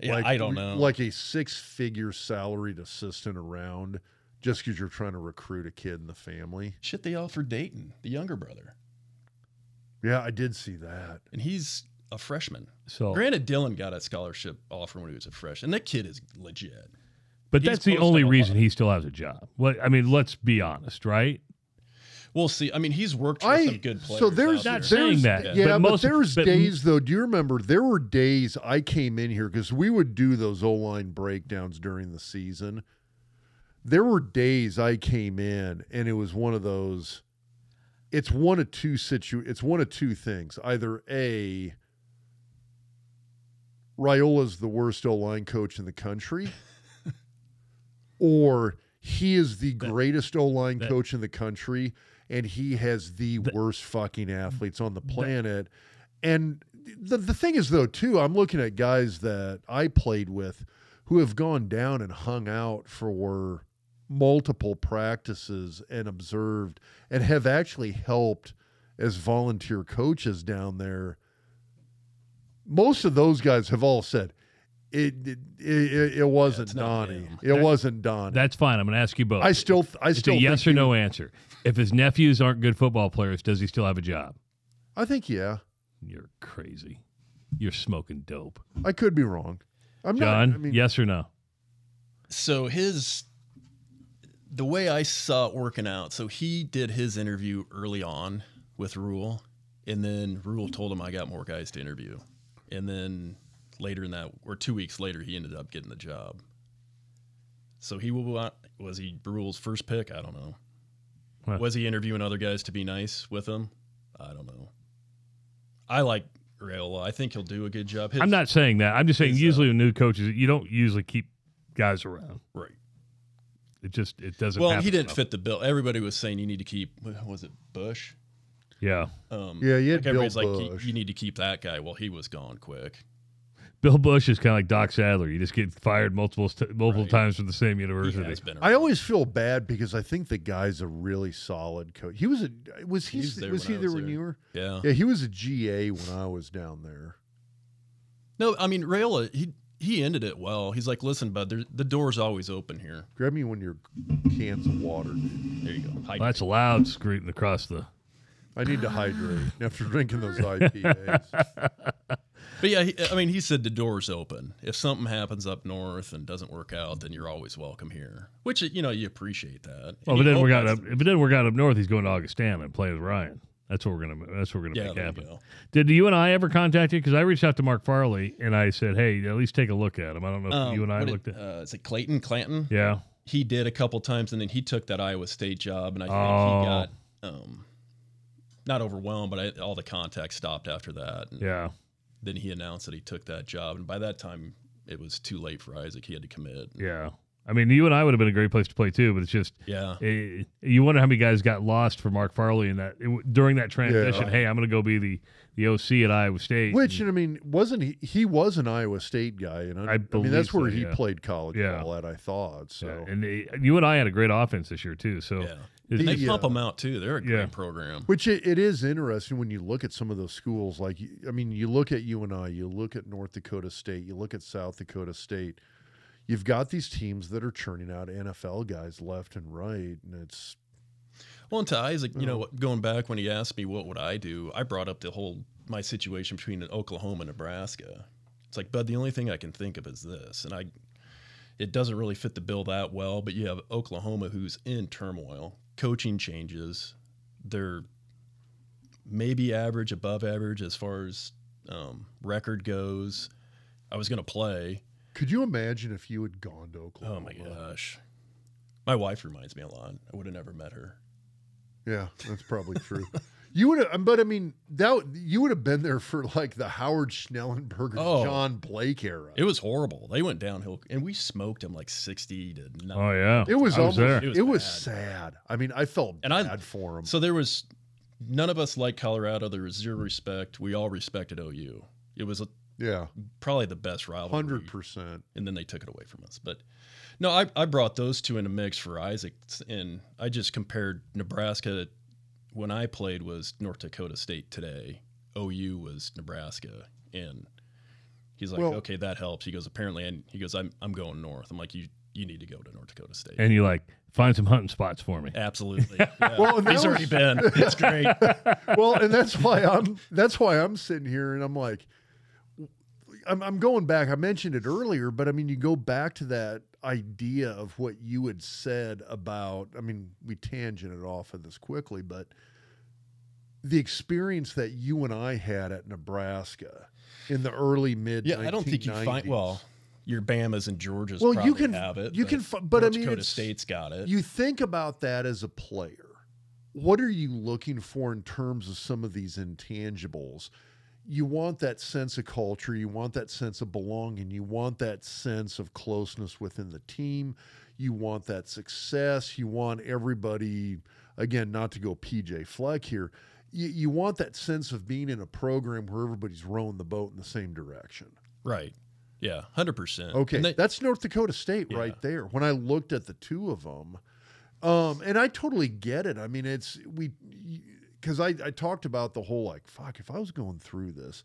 Yeah, like, I don't know. like a six figure salaried assistant around just because you're trying to recruit a kid in the family? shit, they offered Dayton, the younger brother. Yeah, I did see that. and he's a freshman. So, Granted, Dylan got a scholarship offer when he was a freshman. That kid is legit. But he's that's the only reason he still has a job. Well, I mean, let's be honest, right? We'll see. I mean, he's worked with I some good players. so there's out Not there. saying there's- that, yeah, but but, most- there's but- days though. Do you remember there were days I came in here because we would do those O line breakdowns during the season. There were days I came in and it was one of those. It's one of two situ. It's one of two things. Either a. Raiola's the worst O line coach in the country, or he is the greatest O line coach in the country, and he has the That- worst fucking athletes on the planet. And the the thing is though too, I'm looking at guys that I played with who have gone down and hung out for multiple practices and observed and have actually helped as volunteer coaches down there. Most of those guys have all said it it, it, it wasn't it's not Donnie. him. It That- wasn't Donnie. That's fine. I'm going to ask you both. I still I it's still a yes think or he- no answer. If his nephews aren't good football players, does he still have a job? I think yeah. You're crazy. You're smoking dope. I could be wrong. I'm John, not I mean yes or no? So his the way I saw it working out, so he did his interview early on with Rhule, and then Rhule told him I got more guys to interview. And then later in that or two weeks later he ended up getting the job. So he wa- was he Rhule's first pick? I don't know. Huh. Was he interviewing other guys to be nice with him? I don't know. I like Raiola. I think he'll do a good job. His- I'm not saying that. I'm just saying his, uh, usually with new coaches, you don't usually keep guys around. right. It just it doesn't. Well, he didn't enough. fit the bill. Everybody was saying you need to keep. Was it Bush? Yeah, Um, Yeah, you had like Bill everybody's like, you, you need to keep that guy. Well, he was gone quick. Bill Bush is kind of like Doc Sadler. You just get fired multiple st- multiple Right. times from the same university. has been. I always feel bad because I think the guy's a really solid coach. He was a was he He was there was he I there was when there. you were? Yeah. Yeah, he was a GA when I was down there. No, I mean Raiola. He he ended it well. He's like, listen, bud, the door's always open here. Grab me one of your cans of water. dude. There you go. Hi- Well, that's loud screaming across the. I need to hydrate after drinking those <laughs> IPAs. But yeah, he, I mean, he said the door's open. If something happens up north and doesn't work out, then you're always welcome here. Which you know you appreciate that. Well, And if it didn't work out up, if it didn't work out up north, he's going to Augustana and play with Ryan. That's what we're gonna. That's what we're gonna Yeah, make happen. Did UNI ever contact you? Because I reached out to Mark Farley and I said, "Hey, at least take a look at him." I don't know if Um, UNI looked at. Uh, is it Clayton Clanton? Yeah. he did a couple times, and then he took that Iowa State job, and I think Oh. he got um, not overwhelmed, but I, all the contact stopped after that. And Yeah. Then he announced that he took that job, and by that time, it was too late for Isaac. He had to commit. Yeah. I mean, UNI would have been a great place to play too, but it's just Yeah, eh, you wonder how many guys got lost for Mark Farley in that it- during that transition. right. Hey, I'm going to go be the the OC at Iowa State. Which I mean, wasn't he? He was an Iowa State guy, and I, I I, mean that's where he yeah. played college Yeah. ball at. I thought so. Yeah, and eh, UNI had a great offense this year too. So they The, pump uh, them out too. They're a great yeah. program. Which it, it is interesting when you look at some of those schools. Like, I mean, you look at UNI, you look at North Dakota State, you look at South Dakota State. You've got these teams that are churning out NFL guys left and right, and it's Well, and to Isaac, you know, Oh. going back when he asked me what would I do, I brought up the whole my situation between Oklahoma and Nebraska. It's like, bud, the only thing I can think of is this, and I, it doesn't really fit the bill that well. But you have Oklahoma, who's in turmoil, coaching changes, they're maybe average, above average as far as um, record goes. I was going to play. Could you imagine if you had gone to Oklahoma? Oh my gosh, my wife reminds me a lot. I would have never met her. Yeah, that's probably true. <laughs> You would have, um, but I mean, that you would have been there for like the Howard Schnellenberger, Oh. John Blake era. It was horrible. They went downhill, and we smoked them like sixty to nine. oh yeah, It was I was almost. there. It It was, was sad. I mean, I felt And I- bad for him. So there was none of us liked Colorado. There was zero respect. We all respected OU. It was a, yeah, probably the best rivalry. hundred percent. and then they took it away from us. But no, I, I brought those two in a mix for Isaac, and I just compared Nebraska when I played was North Dakota State today. OU was Nebraska, and he's like, Well- okay, that helps. He goes, apparently, and he goes, I'm I'm going north. I'm like, you you need to go to North Dakota State. and you like find some hunting spots for me. Absolutely. <laughs> Yeah. Well, and that he's already been. <laughs> It's great. well, and that's why I'm that's why I'm sitting here and I'm like, I'm, I'm going back. I mentioned it earlier, but I mean, you go back to that idea of what you had said about. I mean, we tangented off of this quickly, but the experience that you and I had at Nebraska in the early mid. Yeah, I don't think you find well. Your Bama's and Georgia's Well, you can- have it. you but can but I mean, Dakota State's got it. You think about that as a player. What are you looking for in terms of some of these intangibles? You want that sense of culture, you want that sense of belonging, you want that sense of closeness within the team, you want that success, you want everybody, again, not to go PJ Fleck here, you, you want that sense of being in a program where everybody's rowing the boat in the same direction. right. Yeah, hundred percent. Okay, that's North Dakota State Yeah. right there. When I looked at the two of them, um, and I totally get it. I mean, it's we because I, I talked about the whole like fuck. If I was going through this,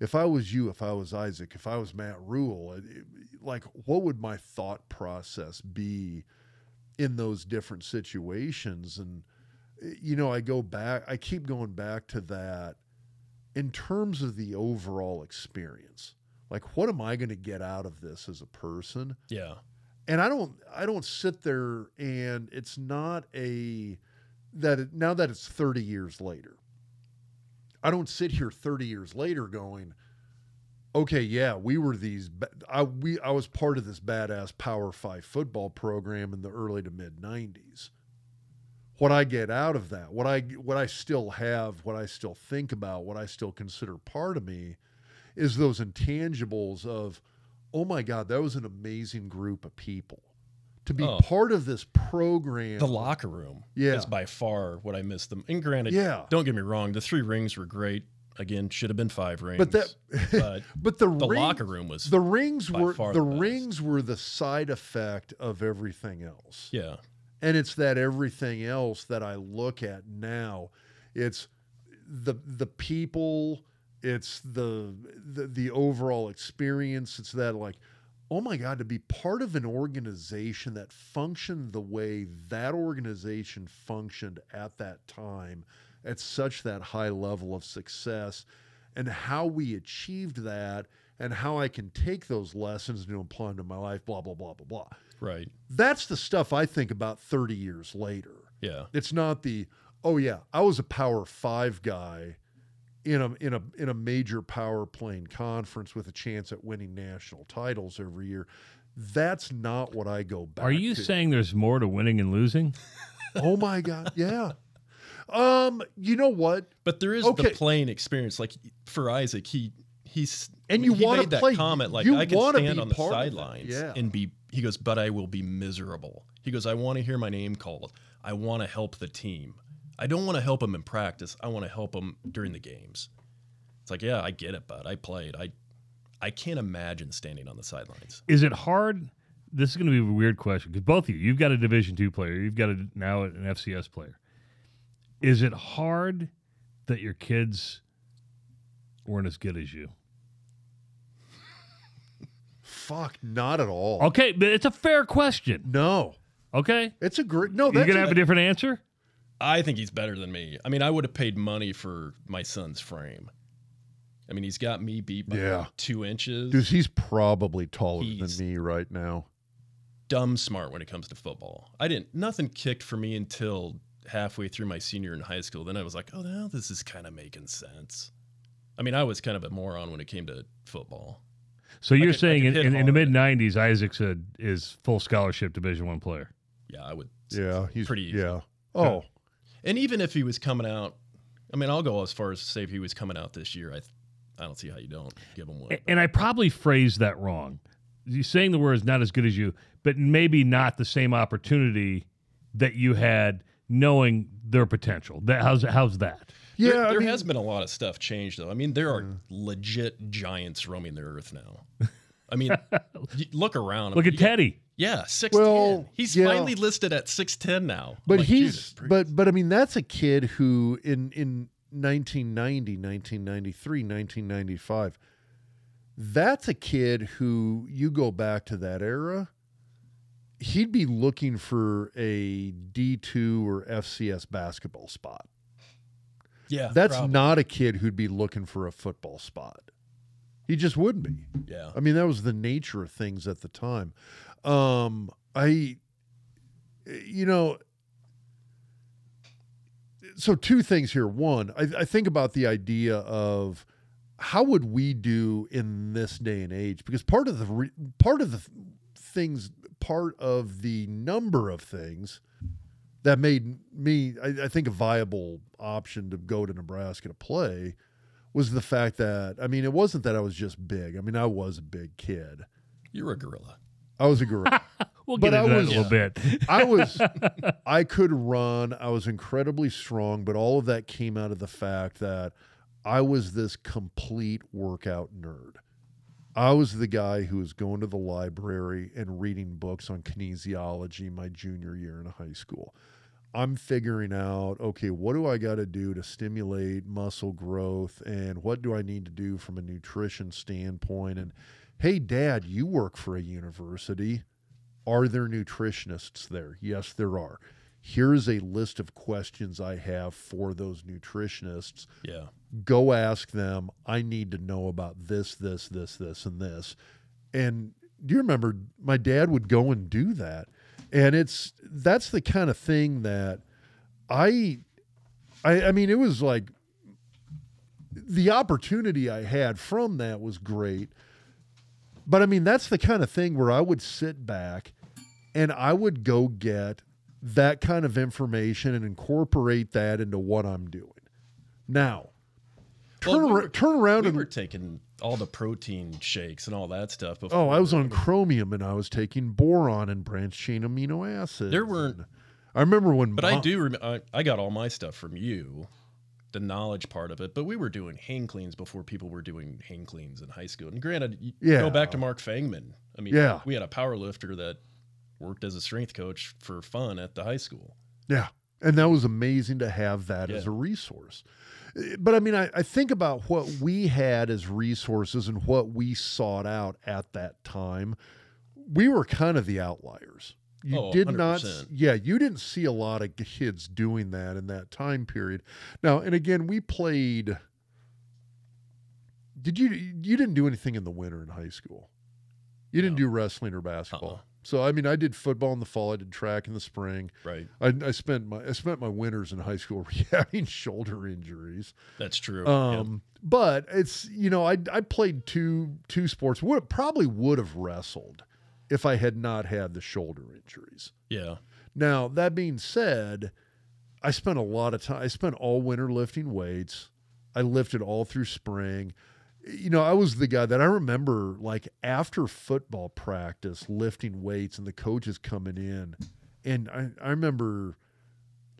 if I was you, if I was Isaac, if I was Matt Rhule, like what would my thought process be in those different situations? And you know, I go back. I keep going back to that in terms of the overall experience. Like what am i going to get out of this as a person? Yeah, and i don't i don't sit there and it's not a that it, now that it's 30 years later i don't sit here 30 years later going okay yeah we were these i we i was part of this badass power 5 football program in the early to mid 90s what i get out of that what i what i still have what i still think about what i still consider part of me is those intangibles of oh my god that was an amazing group of people to be Oh. part of this program the locker room Yeah. is by far what I missed them. And granted, Yeah. don't get me wrong, the three rings were great. Again, should have been five rings. but that but <laughs> but the, the ring- locker room was the rings were the the rings were the side effect of everything else yeah, and it's that everything else that I look at now. It's the the people. It's the the, the overall experience. It's that like, oh my god, to be part of an organization that functioned the way that organization functioned at that time, at such that high level of success, and how we achieved that. And how I can take those lessons and apply them to my life, blah, blah, blah, blah, blah right. that's the stuff I think about 30 years later. Yeah, It's not the oh yeah, I was a power 5 guy in a in a in a major power playing conference with a chance at winning national titles every year. That's not what I go back Are you to. saying there's more to winning and losing? <laughs> Oh my god, yeah. Um, you know what? but there is Okay. the playing experience. Like for Isaac, he he's And you he wanna made that play- comment like you I can stand on the part of it, sidelines yeah. and be. He goes, but I will be miserable. He goes, I want to hear my name called. I want to help the team. I don't want to help him in practice. I want to help him during the games. It's like, yeah, I get it, bud. I played. I I can't imagine standing on the sidelines. Is it hard? This is going to be a weird question because both of you, you've got a Division two player, you've got a, now an FCS player. Is it hard that your kids weren't as good as you? Fuck, not at all. Okay, but it's a fair question. No. Okay, It's a great no, you're that's gonna have a different answer. I think he's better than me. I mean, I would have paid money for my son's frame. I mean, he's got me beat by Yeah. like two inches. Dude, he's probably taller He's- than me right now. dumb smart when it comes to football. I didn't nothing kicked for me until halfway through my senior in high school. Then I was like, oh, now this is kind of making sense. I mean, I was kind of a moron when it came to football. So you're could- I saying could in, in, in the mid '90s, Isaac's a, is full scholarship Division one player. Yeah, I would. Yeah, he's pretty easy. Yeah. Oh, And even if he was coming out, I mean, I'll go as far as to say if he was coming out this year, I, I don't see how you don't give him one. A- And I probably phrased that wrong. You saying the word is not as good as you, but maybe not the same opportunity that you had knowing their potential. That how's how's that? Yeah. there, there mean, has been a lot of stuff changed though. I mean, there are legit giants roaming the earth now. I mean, <laughs> look around. Look at got- Teddy. Yeah, six Well, ten. He's yeah. finally listed at six ten now. But like, he's but but I mean that's a kid who in in 1990, 1993, 1995 that's a kid who you go back to that era he'd be looking for a D2 or FCS basketball spot. Yeah, That's probably. not a kid who'd be looking for a football spot. He just wouldn't be. Yeah. I mean, that was the nature of things at the time. Um, I, you know, so two things here. One, I, I think about the idea of how would we do in this day and age? Because part of the re, part of the things, part of the number of things that made me, I, I think, a viable option to go to Nebraska to play was the fact that I mean, it wasn't that I was just big. I mean, I was a big kid. You were a gorilla. I was a gorilla. <laughs> We'll But get into I that was- a little bit. I was <laughs> I could run. I was incredibly strong, but all of that came out of the fact that I was this complete workout nerd. I was the guy who was going to the library and reading books on kinesiology my junior year in high school. I'm figuring out, okay, what do I got to do to stimulate muscle growth and what do I need to do from a nutrition standpoint? And hey, dad, you work for a university. Are there nutritionists there? Yes, there are. Here's a list of questions I have for those nutritionists. Yeah. Go ask them. I need to know about this, this, this, this, and this. And do you remember my dad would go and do that? And it's that's the kind of thing that I I, I mean it was like the opportunity I had from that was great. But I mean, that's the kind of thing where I would sit back and I would go get that kind of information and incorporate that into what I'm doing. Now, Well, turn, we ar- turn around We and were taking all the protein shakes and all that stuff. Before oh, I was on chromium and I was taking boron and branched chain amino acids. There weren't- and I remember when, But I do. Rem- I, I got all my stuff from you, the knowledge part of it. But we were doing hang cleans before people were doing hang cleans in high school. And granted, you Yeah. go back to Mark Fangman. I mean, Yeah. we had a power lifter that worked as a strength coach for fun at the high school. Yeah. And that was amazing to have that as a resource. But I mean, I, I think about what we had as resources and what we sought out at that time. We were kind of the outliers. You Oh, did not, 100%. yeah, you didn't see a lot of kids doing that in that time period. Now, and again, we played. Did you, you didn't do anything in the winter in high school? You didn't do wrestling or basketball. Uh-uh. So, I mean, I did football in the fall, I did track in the spring. Right. I, I spent my I spent my winters in high school <laughs> rehabbing shoulder injuries. That's true. Yeah. Um, but it's you know I I played two two sports. Would probably would have wrestled if I had not had the shoulder injuries. yeah. Now that being said, I spent a lot of time. I spent all winter lifting weights. I lifted all through spring. You know, I was the guy that I remember like after football practice lifting weights and the coaches coming in. And I, I remember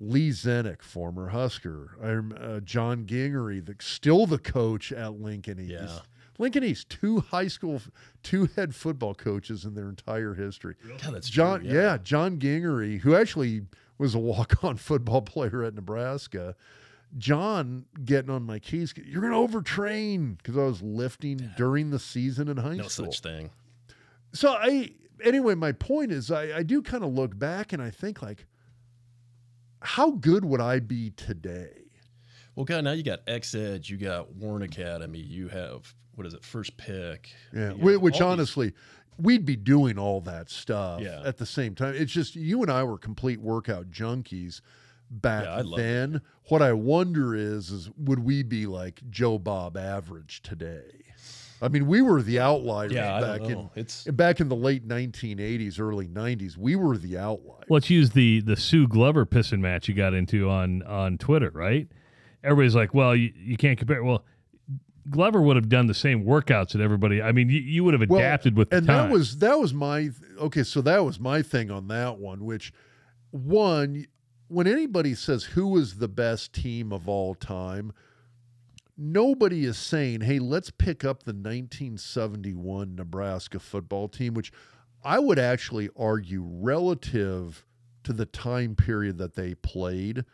Lee Zenick, former Husker, I, uh, John Gingery, the, still the coach at Lincoln East. Yeah. Lincoln East, two high school, two head football coaches in their entire history. God, that's John, true. yeah. John Gingery, who actually was a walk-on <laughs> football player at Nebraska. John getting on my keys. You're gonna overtrain because I was lifting during the season in high No school. such thing. So I, anyway, my point is, I, I do kind of look back and I think like, how good would I be today? Well, God, now you got X Edge, you got Warren Academy, you have what is it, First Pick. Yeah, you which all these- honestly, we'd be doing all that stuff Yeah. at the same time. It's just you and I were complete workout junkies back Yeah, I love it. then. What I wonder is, is would we be like Joe Bob average today? I mean, we were the outliers Yeah, back don't. It's in back in the late 1980s, early 90s. We were the outliers. Let's use the the Sue Glover pissing match you got into on on Twitter, right? Everybody's like, well, you, you can't compare. Well, Glover would have done the same workouts that everybody. I mean, you, you would have Well, adapted with the and time. that was that was my okay so that was my thing on that one which one when anybody says who is the best team of all time nobody is saying hey let's pick up the 1971 nebraska football team which i would actually argue relative to the time period that they played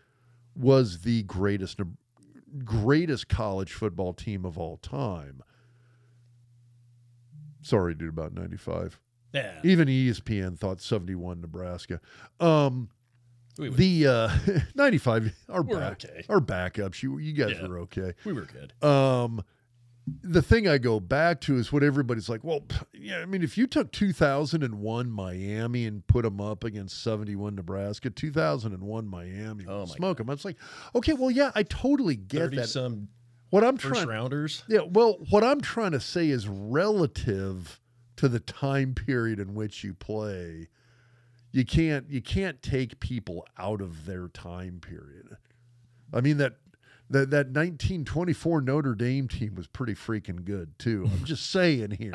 was the greatest greatest college football team of all time sorry dude about 95 yeah. even ESPN thought 71 Nebraska. Um, We, were- the uh, <laughs> 95 our We're back, okay. our backups. You you guys Yeah. were okay. we were good. Um, the thing I go back to is what everybody's like. Well, yeah, I mean, if you took 2001 Miami and put them up against 71 Nebraska, 2001 Miami, Oh, smoke them. I was like, okay, well, yeah, I totally get that. some What I'm first trying, rounders. yeah, well, what I'm trying to say is relative to the time period in which you play. You can't you can't take people out of their time period. I mean that that that 1924 Notre Dame team was pretty freaking good too. I'm just <laughs> saying here.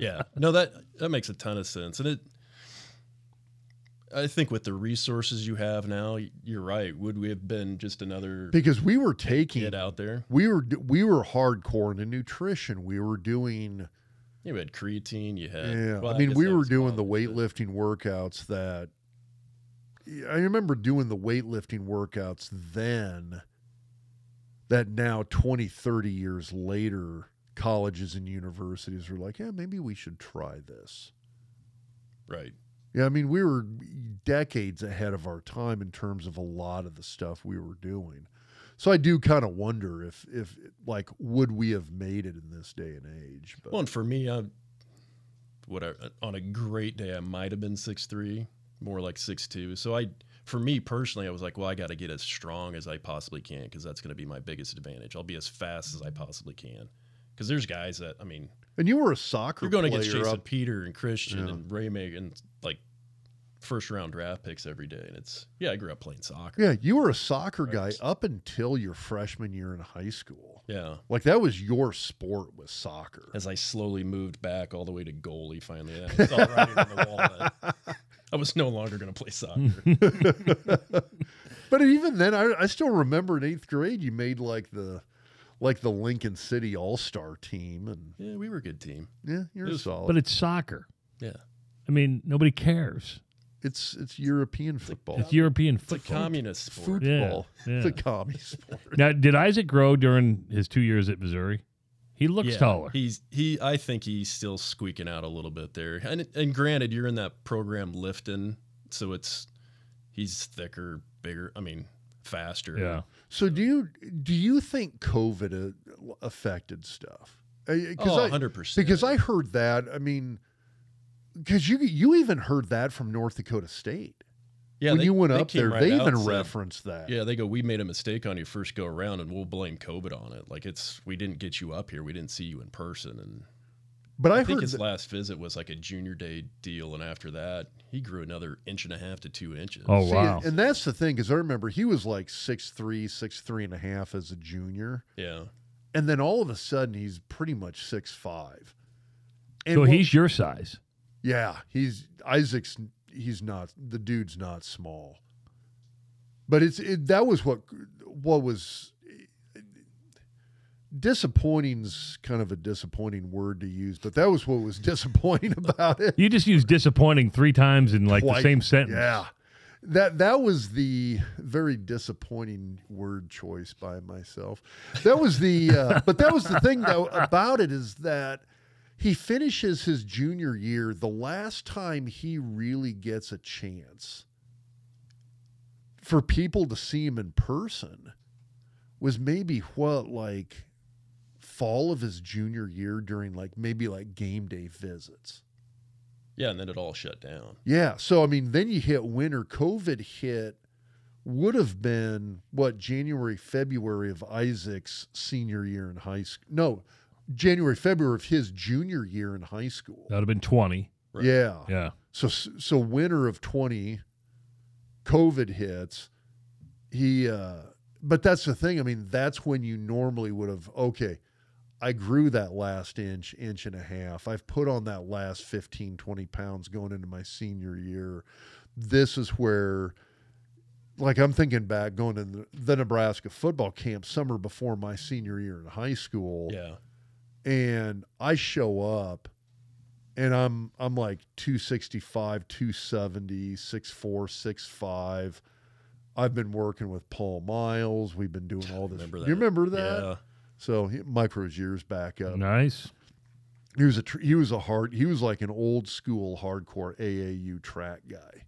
yeah no that that makes a ton of sense and it i think with the resources you have now you're right would we have been just another because we were taking it out there we were we were hardcore into nutrition. We were doing you had creatine you had Yeah, well, I mean, guess we were doing the weightlifting workouts that. I remember doing the weightlifting workouts then. That now 20, 30 years later, colleges and universities are like, yeah, maybe we should try this. right Yeah, I mean, we were decades ahead of our time in terms of a lot of the stuff we were doing. So I do kind of wonder if, if like, would we have made it in this day and age? But well and for me i whatever on a great day i might have been six three, more like six two. so i for me personally i was like well i got to get as strong as i possibly can because that's going to be my biggest advantage i'll be as fast as i possibly can because there's guys that i mean and you were a soccer You're going player against Jason Peter and Christian Yeah. and Ray Megan, like first round draft picks every day. And it's, yeah, I grew up playing soccer. Yeah, you were a soccer guy up until your freshman year in high school. Yeah. Like that was your sport was soccer. As I slowly moved back all the way to goalie, finally, I saw <laughs> writing on the wall that I was no longer going to play soccer. <laughs> But even then, I, I still remember in eighth grade you made like the like the Lincoln City All Star team, and yeah, we were a good team. yeah, you're It was- solid. But it's soccer. Yeah. I mean, nobody cares. It's it's European football, It's European It's a communist sport. football. Yeah, It's a yeah. commie sport. Now, did Isaac grow during his two years at Missouri? He looks Yeah, taller. He's he. I think he's still squeaking out a little bit there. And and granted, you're in that program lifting, so it's he's thicker, bigger. I mean, faster. yeah. So do you do you think COVID uh, affected stuff? 'cause Oh, 100 percent. because I heard that. I mean, because you you even heard that from North Dakota State. yeah, when they- you went up there, right they even said, referenced that. Yeah, they go. We made a mistake on your first go around, and we'll blame COVID on it. Like it's we didn't get you up here. We didn't see you in person, and but I, I, think heard his that, last visit was like a junior day deal, and after that, he grew another inch and a half to two inches. Oh, see, wow. and that's the thing because I remember he was like six three, six three and a half as a junior, yeah, and then all of a sudden he's pretty much six five. And So what- he's your size. Yeah, he's Isaac's. He's not the dude's not small, but it's it, that was what what was disappointing's kind of a disappointing word to use, but that was what was <laughs> disappointing about it. You just used disappointing three times in like the same sentence. Yeah. That that was the very disappointing word choice by myself. That was the uh, but that was the thing though about it is that he finishes his junior year the last time he really gets a chance for people to see him in person was maybe what like fall of his junior year during like maybe like game day visits. yeah, and then it all shut down. Yeah. So I mean, then you hit winter. COVID hit. Would have been what January, February of Isaac's senior year in high school. No, January, February of his junior year in high school. That would have been 20. Right. Yeah. Yeah. So so winter of twenty, COVID hits. He, uh, but that's the thing. I mean, that's when you normally would have. Okay, I grew that last inch, inch and a half. I've put on that last 15, 20 pounds going into my senior year. This is where, like, I'm thinking back going to the, the Nebraska football camp summer before my senior year in high school Yeah, and I show up and I'm I'm like 265, 270, 6'4, 6'5. I've been working with Paul Miles. We've been doing <sighs> all this. remember You remember that? Yeah, So he, Micro's years back up. Nice. He was a tr- he was a hard he was like an old school hardcore AAU track guy.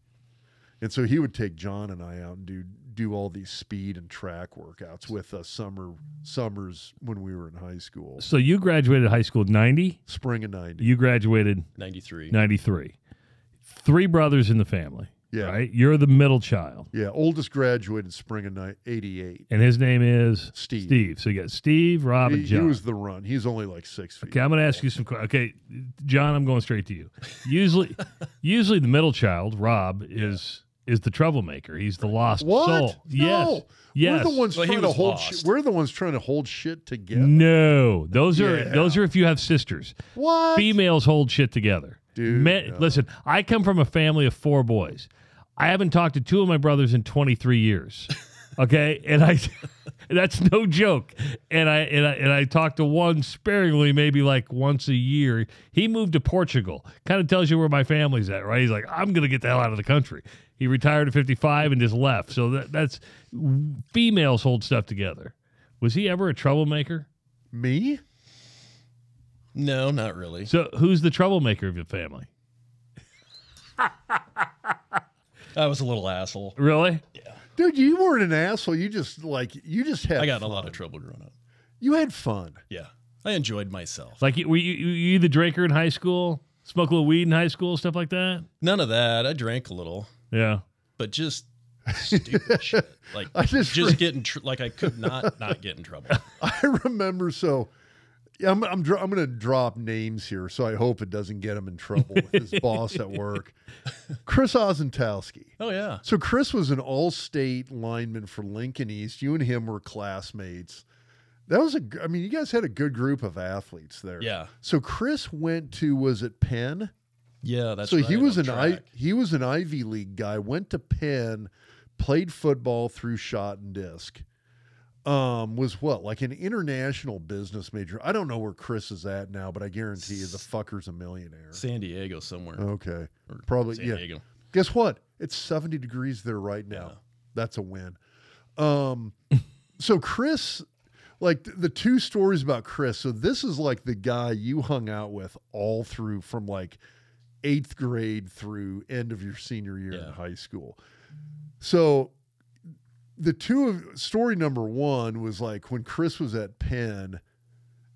And so he would take John and I out and do do all these speed and track workouts with us summer summers when we were in high school. So you graduated high school 90, Spring of '90. you graduated 93. 93. Three brothers in the family, Yeah. right? You're the middle child. Yeah, oldest graduated spring of ni- '88. And his name is Steve. Steve. So you got Steve, Rob, He, and he John. was the run. He's only like six feet. Okay, I'm going to ask you some. questions. Okay, John, I'm going straight to you. Usually, <laughs> usually the middle child, Rob, is is the troublemaker. He's the lost What? soul. Yes, No. yes. We're the ones Well, trying to hold. lost. Shit, we're the ones trying to hold shit together. No, those are Yeah. those are if you have sisters. What? Females hold shit together. Dude, Men- no. Listen, I come from a family of four boys. I haven't talked to two of my brothers in 23 years. <laughs> Okay, and I <laughs> that's no joke. And I and I and I talked to one sparingly, maybe like once a year. He moved to Portugal. Kind of tells you where my family's at, right? He's like, I'm gonna get the hell out of the country. He retired at 55 and just left. So that, that's females hold stuff together. Was he ever a troublemaker? Me? No, not really. So who's the troublemaker of your family? <laughs> I was a little asshole. Really? Yeah. Dude, you weren't an asshole. You just like you just had I got in a lot of trouble growing up. You had fun. Yeah. I enjoyed myself. Like, were you, you, you the drinker in high school? Smoke a little weed in high school, stuff like that? None of that. I drank a little, Yeah. but just stupid <laughs> shit. Like I just just, re- getting tr- like I could not <laughs> not get in trouble. I remember so. Yeah, I'm I'm, dro- I'm going to drop names here, so I hope it doesn't get him in trouble with his boss at work. <laughs> Chris Ozentowski. Oh yeah. So Chris was an all-state lineman for Lincoln East. You and him were classmates. That was a. I mean, you guys had a good group of athletes there. Yeah. So Chris went to was it Penn? Yeah, that's so right, he was an I, he was an Ivy League guy. Went to Penn, played football through shot and disc. Um, was what like an international business major. I don't know where Chris is at now, but I guarantee you the fucker's a millionaire. San Diego somewhere. Okay, Or probably San yeah. Diego. Guess what? It's 70 degrees there right now. Yeah. That's a win. Um, <laughs> so Chris, like th- the two stories about Chris. So this is like the guy you hung out with all through from like eighth grade through end of your senior year in high school. So the two of story number one was like when Chris was at Penn,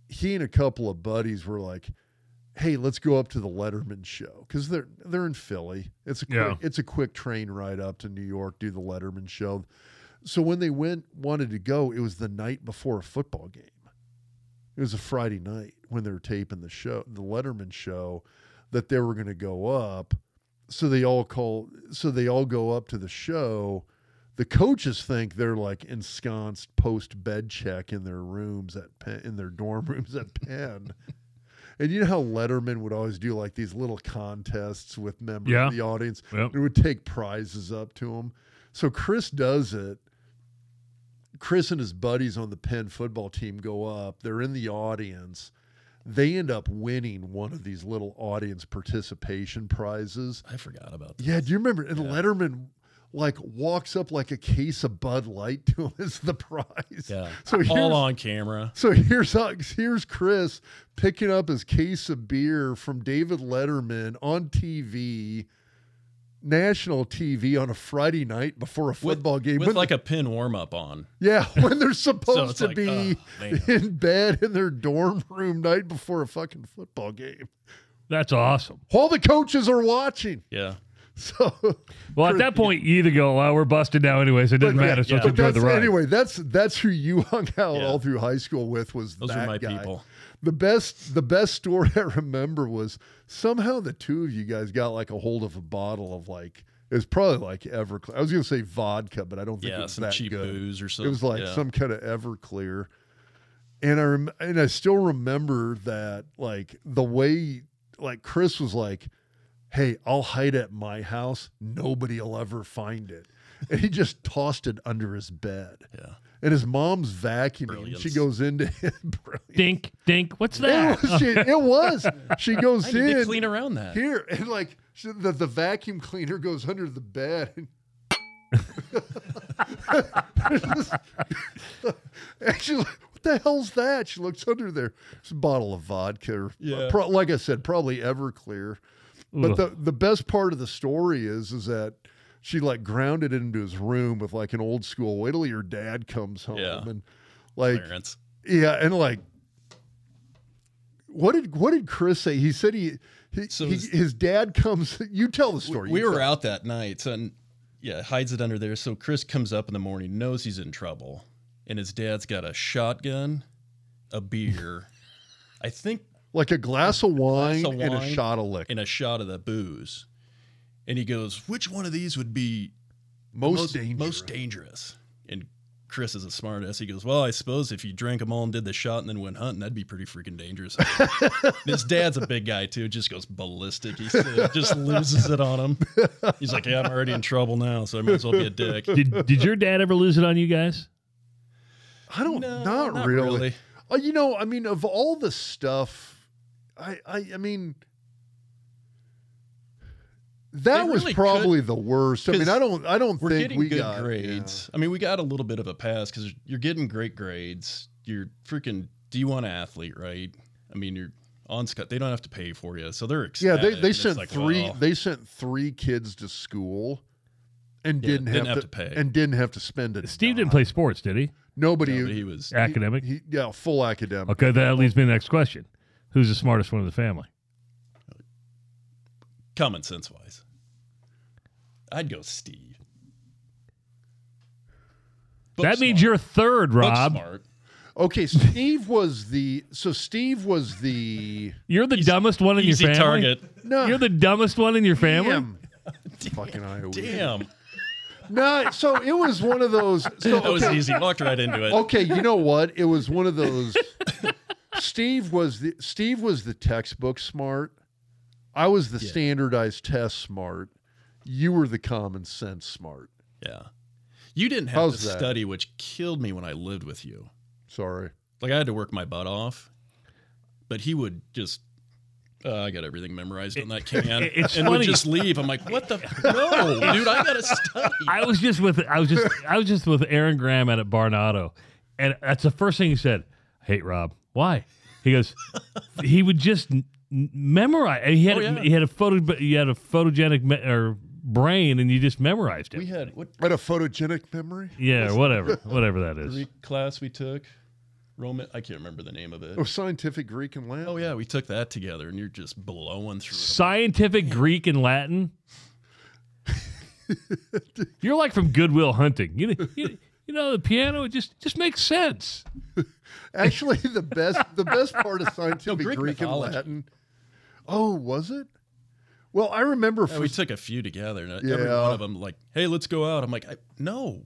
he and a couple of buddies were like, "Hey, let's go up to the Letterman show because they're they're in Philly. It's a quick, Yeah. it's a quick train ride up to New York, do the Letterman show." So when they went wanted to go, it was the night before a football game. It was a Friday night when they were taping the show, the Letterman show, that they were going to go up. So they all call. So they all go up to the show. The coaches think they're like ensconced post bed check in their rooms at Penn, in their dorm rooms at Penn. <laughs> and you know how Letterman would always do like these little contests with members Yeah. of the audience. Yep. It would take prizes up to them. So Chris does it. Chris and his buddies on the Penn football team go up. They're in the audience. They end up winning one of these little audience participation prizes. I forgot about that. Yeah, do you remember? And Letterman like walks up like a case of Bud Light to him <laughs> as the prize. Yeah. So All on camera. so here's uh, here's Chris picking up his case of beer from David Letterman on TV, national TV on a Friday night before a football game. with When- like a pin warm up on. yeah, <laughs> when they're supposed it's to like, be oh, in bed in their dorm room night before a fucking football game. That's awesome. All the coaches are watching. Yeah. <laughs> So Well, at that point, you either go, well, we're busted now anyway, so it doesn't But yeah, matter. So yeah. let's But enjoy that's, the ride. anyway, that's that's who you hung out Yeah. all through high school with was Those that are my guy. people. The best the best story <laughs> I remember was somehow the two of you guys got like a hold of a bottle of like it was probably like Everclear. I was gonna say vodka, but I don't think it Yeah. was Some that cheap good. booze or something. It was like yeah. some kind of Everclear. And I rem- and I still remember that like the way like Chris was like, "Hey, I'll hide at my house. Nobody'll ever find it." And he just tossed it under his bed. Yeah. And his mom's vacuuming. and She goes into <laughs> him. Brilliant. Dink, dink. What's It that? was, she, it was. She <laughs> goes I need to in clean around that. here and like she, the, the vacuum cleaner goes under the bed and <laughs> and she's like, "What the hell's that?" She looks under there. It's a bottle of vodka. Or, Yeah. pro- like I said, probably Everclear. But Ugh. the the best part of the story is is that she like grounded it into his room with like an old school. Wait till your dad comes home Yeah. and like Clarence. yeah, and like what did what did Chris say? He said he. he, So he- his- his dad comes. You tell the story. we You were out that night, and yeah, hides it under there. So Chris comes up in the morning, knows he's in trouble, and his dad's got a shotgun, a beer, I think, like a glass of wine, of and a wine shot of liquor. and a shot of the booze. And he goes, "Which one of these would be Most, dangerous. Most dangerous." And Chris is a smart ass. He goes, "Well, I suppose if you drank them all and did the shot and then went hunting, that'd be pretty freaking dangerous." <laughs> His dad's a big guy too. Just goes ballistic. He just loses it on him. He's like, "Yeah, I'm already in trouble now, so I might as well be a dick." Did did your dad ever lose it on you guys? I don't. No, not, not really. really. Uh, you know, I mean, of all the stuff, I, I, I mean, that They was really probably the worst. I mean, I don't, I don't We're think getting we good got grades. I mean, we got a little bit of a pass because you're getting great grades. You're freaking D1 athlete, right? I mean, you're on Scott. They don't have to pay for you, so they're Yeah, they, they sent like, three. well, They sent three kids to school, and Yeah, didn't, didn't have, have to, to pay. and didn't have to spend it. Steve didn't play sports, did he? Nobody. no, he was Academic. he- yeah, full academic. Okay, that leads me to the next question. Who's the smartest one in the family? common sense wise. I'd go Steve. Book that means you're third, Book Rob. smart. Okay, Steve was the. So Steve was the. You're the dumbest one in your Easy family. target. No, You're the dumbest one in your family. Damn. Fucking Iowa. Damn, No, so it was one of those. So, that was easy. Walked right into it. okay, you know what? It was one of those. Steve was the Steve was the textbook smart. I was the Yeah. standardized test smart. You were the common sense smart. Yeah, you didn't have How's to that? study, which killed me when I lived with you. Sorry. Like I had to work my butt off, but he would just. Uh, I got everything memorized on that <laughs> can, it- it's and funny. would just leave. I'm like, what the? No, dude, I gotta study. I was just with I was just I was just with Aaron Graham out at Barnado, and that's the first thing he said. I hate Rob. Why? He goes. he would just n- n- memorize. And he had Oh, yeah. he had a photo he had a photogenic me- or brain, and you just memorized it. We had what I had a photogenic memory. yeah, whatever, whatever that is. Greek class we took? Roman. I can't remember the name of it. Oh, scientific Greek and Latin. Oh yeah, we took that together, and you're just blowing through. it. Scientific Greek and Latin. <laughs> You're like from Good Will Hunting. You, you, you know the piano. It just just makes sense. <laughs> Actually, the best the best part of <laughs> scientific Greek Greek, and mythology. Latin. Oh, was it? Well, I remember Yeah, for we took a few together, and uh, every one of them like, "Hey, let's go out." I'm like, I, "No,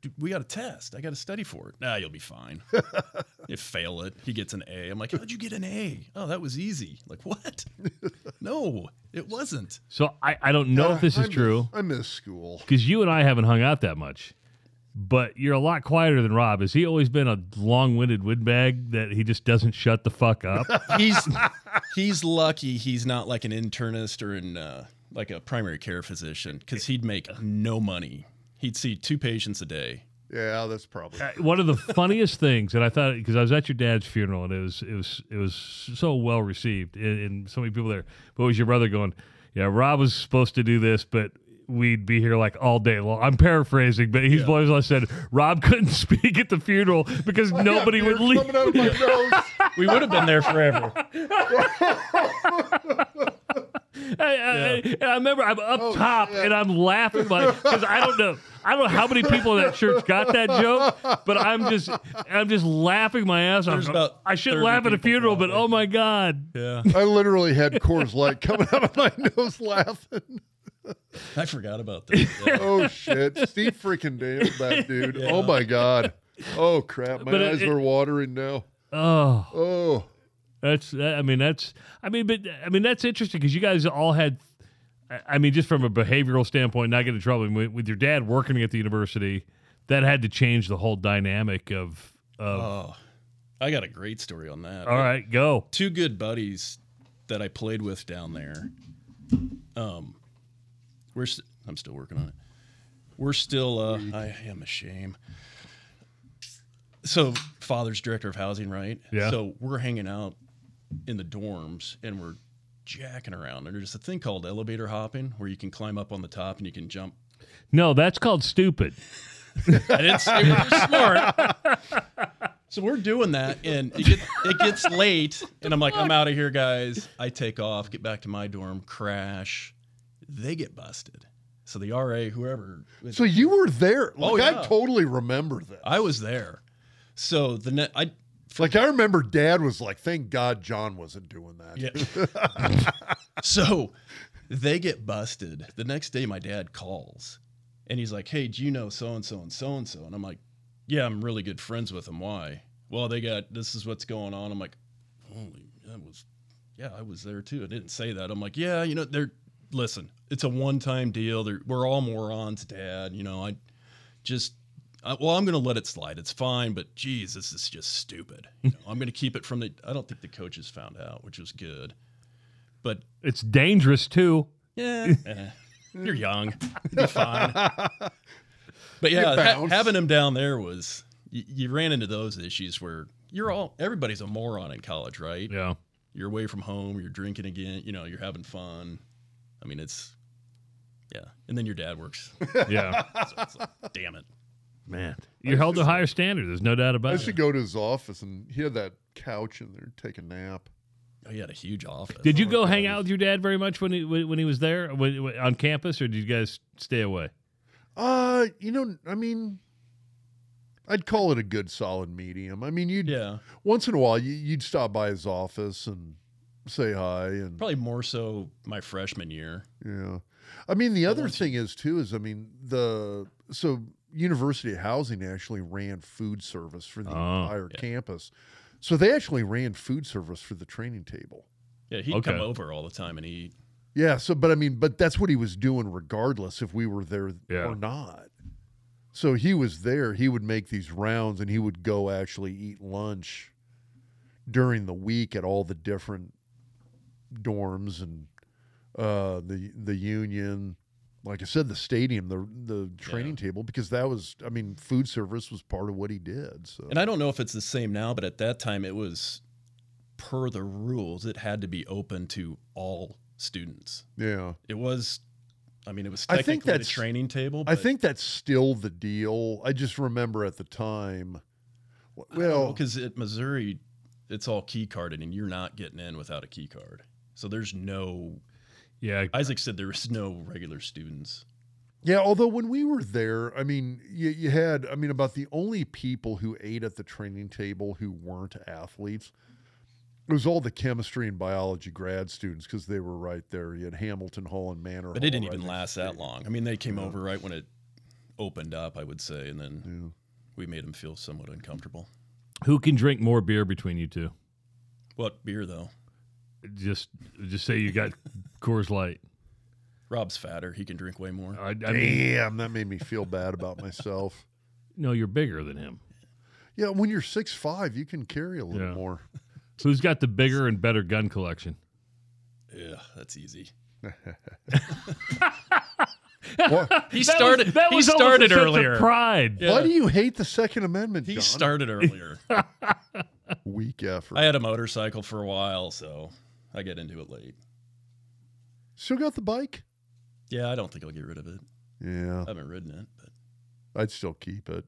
Dude, we got a test. I got to study for it." Nah, you'll be fine. <laughs> you fail it, he gets an A. I'm like, "How'd you get an A?" Oh, that was easy. Like what? <laughs> no, it wasn't. So I, I don't know if this I is miss- true I miss school. because you and I haven't hung out that much. But you're a lot quieter than Rob. Has he always been a long-winded windbag that he just doesn't shut the fuck up? <laughs> He's he's lucky he's not like an internist or in uh, like a primary care physician because he'd make no money. He'd see two patients a day. Yeah, that's probably. Uh, one of the funniest things, and I thought because I was at your dad's funeral and it was it was it was so well received and, and so many people there. But was your brother going, "Yeah, Rob was supposed to do this, but we'd be here like all day long." I'm paraphrasing, but he's always I said Rob couldn't <laughs> speak at the funeral because nobody would leave. Out of my nose. <laughs> We would have been there forever. I, I, and I remember I'm up Oh, top shit. and I'm laughing like because I don't know I don't know how many people in that church got that joke, but I'm just I'm just laughing my ass off. I shouldn't laugh at a people funeral, but oh my god. Yeah, I literally had Coors Light coming out of my <laughs> nose laughing. <laughs> I forgot about that. <laughs> Yeah. Oh shit! Steve freaking nailed that <laughs> dude. Oh my god. Oh crap! My But eyes it- are watering now. Oh, Oh. that's I mean that's I mean but I mean that's interesting because you guys all had. I- I mean, just from a behavioral standpoint, not getting in trouble with, with your dad working at the university, that had to change the whole dynamic of. of Oh, I got a great story on that. all right, go. two good buddies that I played with down there. Um, we're st- I'm still working on it. We're still. Uh, I am a shame. So, father's director of housing, right? Yeah. So we're hanging out in the dorms and we're jacking around. And there's a thing called elevator hopping where you can climb up on the top and you can jump No, that's called stupid. I didn't say we were smart. So we're doing that, and it, get, it gets late, and I'm like, I'm out of here, guys. I take off, get back to my dorm, crash. They get busted. So the RA, whoever, So you were there. Oh, like Oh, yeah. I totally remember that. I was there. So the net, I Like I remember Dad was like, "Thank God John wasn't doing that." Yeah. <laughs> so they get busted. The next day, my dad calls and he's like, Hey, do you know so and so and so and so? And I'm like, Yeah, I'm really good friends with them. Why? Well, they got this is what's going on. I'm like, Holy, that was, yeah, I was there too. I didn't say that. I'm like, Yeah, you know, they're, listen, it's a one time deal. They're, we're all morons, dad. You know, I just, I, well, I'm going to let it slide. It's fine, but geez, this is just stupid. You know, I'm going to keep it from the. I don't think the coaches found out, which was good. But It's dangerous too. yeah, <laughs> eh, you're young, you'll be fine. <laughs> But yeah, ha- having him down there was you, you ran into those issues where you're all everybody's a moron in college, right? Yeah. You're away from home, you're drinking again, you know, you're having fun. I mean, it's yeah, and then your dad works. Yeah. <laughs> So it's like, damn it. Man, you're held to a higher standard. There's no doubt I about used to it. go to his office and he had that couch in there, take a nap. Oh, he had a huge office. Did you go hang out with your dad very much when he when when he was there when, when- on campus, or did you guys stay away? Uh, you know, I mean, I'd call it a good solid medium. I mean, you'd Yeah, once in a while you, you'd stop by his office and say hi and probably more so my freshman year. Yeah. I mean, the other once thing is too is I mean the so University Housing actually ran food service for the Oh, entire yeah. campus, so they actually ran food service for the training table. Yeah, he'd Okay. come over all the time and eat. Yeah. So, but I mean, but that's what he was doing regardless if we were there Yeah. or not. So he was there. He would make these rounds, and he would go actually eat lunch during the week at all the different dorms and uh, the the union. Like I said, the stadium, the the training table, because that was, I mean, food service was part of what he did. So And I don't know if it's the same now, but at that time it was per the rules, it had to be open to all students. yeah, It was I mean, it was I technically think the that's- training table. I think that's still the deal. I just remember at the time. Well, because at Missouri, it's all key carded, and you're not getting in without a key card. So there's no. Yeah, Isaac said there was no regular students. Yeah, although when we were there, I mean, you, you had, I mean, about the only people who ate at the training table who weren't athletes, it was all the chemistry and biology grad students because they were right there. You had Hamilton Hall and Manter. But Hall it didn't right even last to that long. I mean, they came over right when it opened up, I would say, and then Yeah. we made them feel somewhat uncomfortable. who can drink more beer between you two? What beer though? Just just say you got Coors Light. Rob's fatter; he can drink way more. I, I mean, Damn, that made me feel bad about myself. no, you're bigger than him. Yeah, when you're six five, you can carry a little Yeah. more. Who's got the bigger and better gun collection? Yeah, that's easy. <laughs> He started. That was, that he was almost a started sense of earlier. pride. Yeah. Why do you hate the Second Amendment? He John? started earlier. Weak effort. I had a motorcycle for a while, so I get into it late. Still got the bike? Yeah, I don't think I'll get rid of it. Yeah, I haven't ridden it, but I'd still keep it.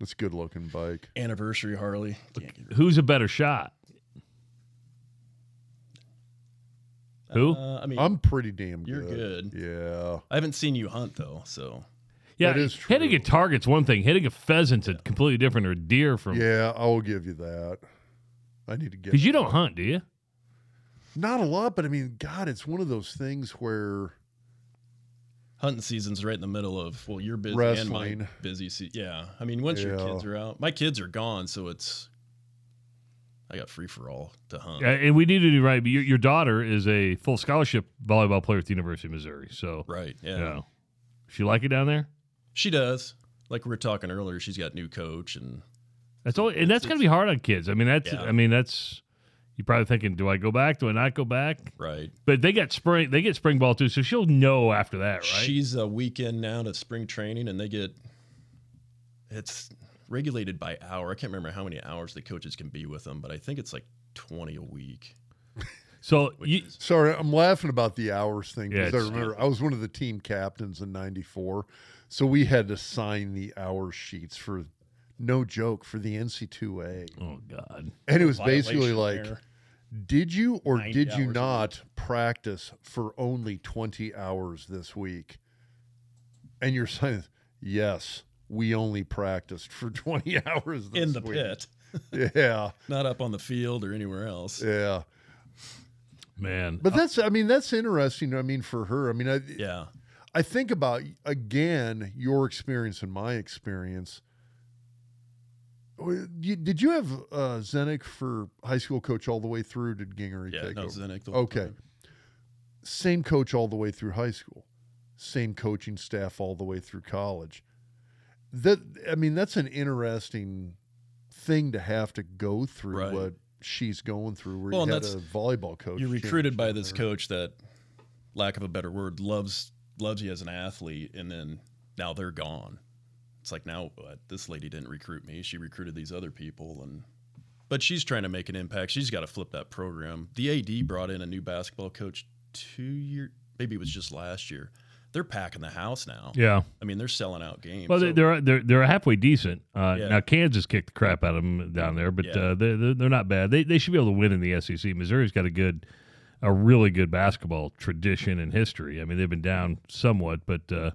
It's a good looking bike. anniversary Harley. Can't get rid Who's a better shot? of Who? Uh, I mean, I'm pretty damn You're good. Yeah. I haven't seen you hunt though, so Yeah, That is hitting a true. target's one thing. Hitting a pheasant's a completely different, or a deer from. Yeah, I will give you that. I need to get Because you don't hunt, do you? Not a lot, but I mean, God, it's one of those things where hunting season's right in the middle of well, you're busy and my busy. Se- yeah, I mean, once your kids are out, my kids are gone, so it's I got free for all to hunt. Uh, and we need to do right. But your, your daughter is a full scholarship volleyball player at the University of Missouri. So, Right? Yeah. yeah. She like it down there? she does. Like we were talking earlier, she's got new coach and That's all, and that's going to be hard on kids. I mean, that's, Yeah. I mean, that's, you're probably thinking, do I go back? Do I not go back? right. But they get spring, they get spring ball too, so she'll know after that, right? She's a weekend now to spring training, and they get it's regulated by hour. I can't remember how many hours the coaches can be with them, but I think it's like twenty a week. <laughs> So you, is- Sorry, I'm laughing about the hours thing Yeah, because I remember I was one of the team captains in '94, so we had to sign the hour sheets for, no joke, for the NC2A, oh god, and it was basically like, there. did you or did you hours a week. not practice for only 20 hours this week? And you're <laughs> saying, yes, we only practiced for <laughs> 20 hours this in the week." pit, <laughs> Yeah, not up on the field or anywhere else. yeah. man. But that's, I mean, that's interesting. I mean, for her, I mean, I, Yeah. I think about again your experience and my experience. You- Did you have uh, Zenik for high school coach all the way through? Did Gingery Yeah. take No, over? The Okay, time. same coach all the way through high school, same coaching staff all the way through college. That I mean, that's an interesting thing to have to go through. Right. What she's going through, where Well, and you had that's- a volleyball coach. You're recruited by this coach that, lack of a better word, loves loves you as an athlete, and then now they're gone. It's like now what? This lady didn't recruit me; she recruited these other people, and but she's trying to make an impact. She's got to flip that program. The AD brought in a new basketball coach two year, maybe it was just last year. They're packing the house now. yeah. I mean, they're selling out games. Well, So- they're they're they're halfway decent. Uh, Yeah. Now Kansas kicked the crap out of them down there, but Yeah. uh, they're, they're they're not bad. They they should be able to win in the SEC. Missouri's got a good, a really good basketball tradition and history. I mean, they've been down somewhat, but uh,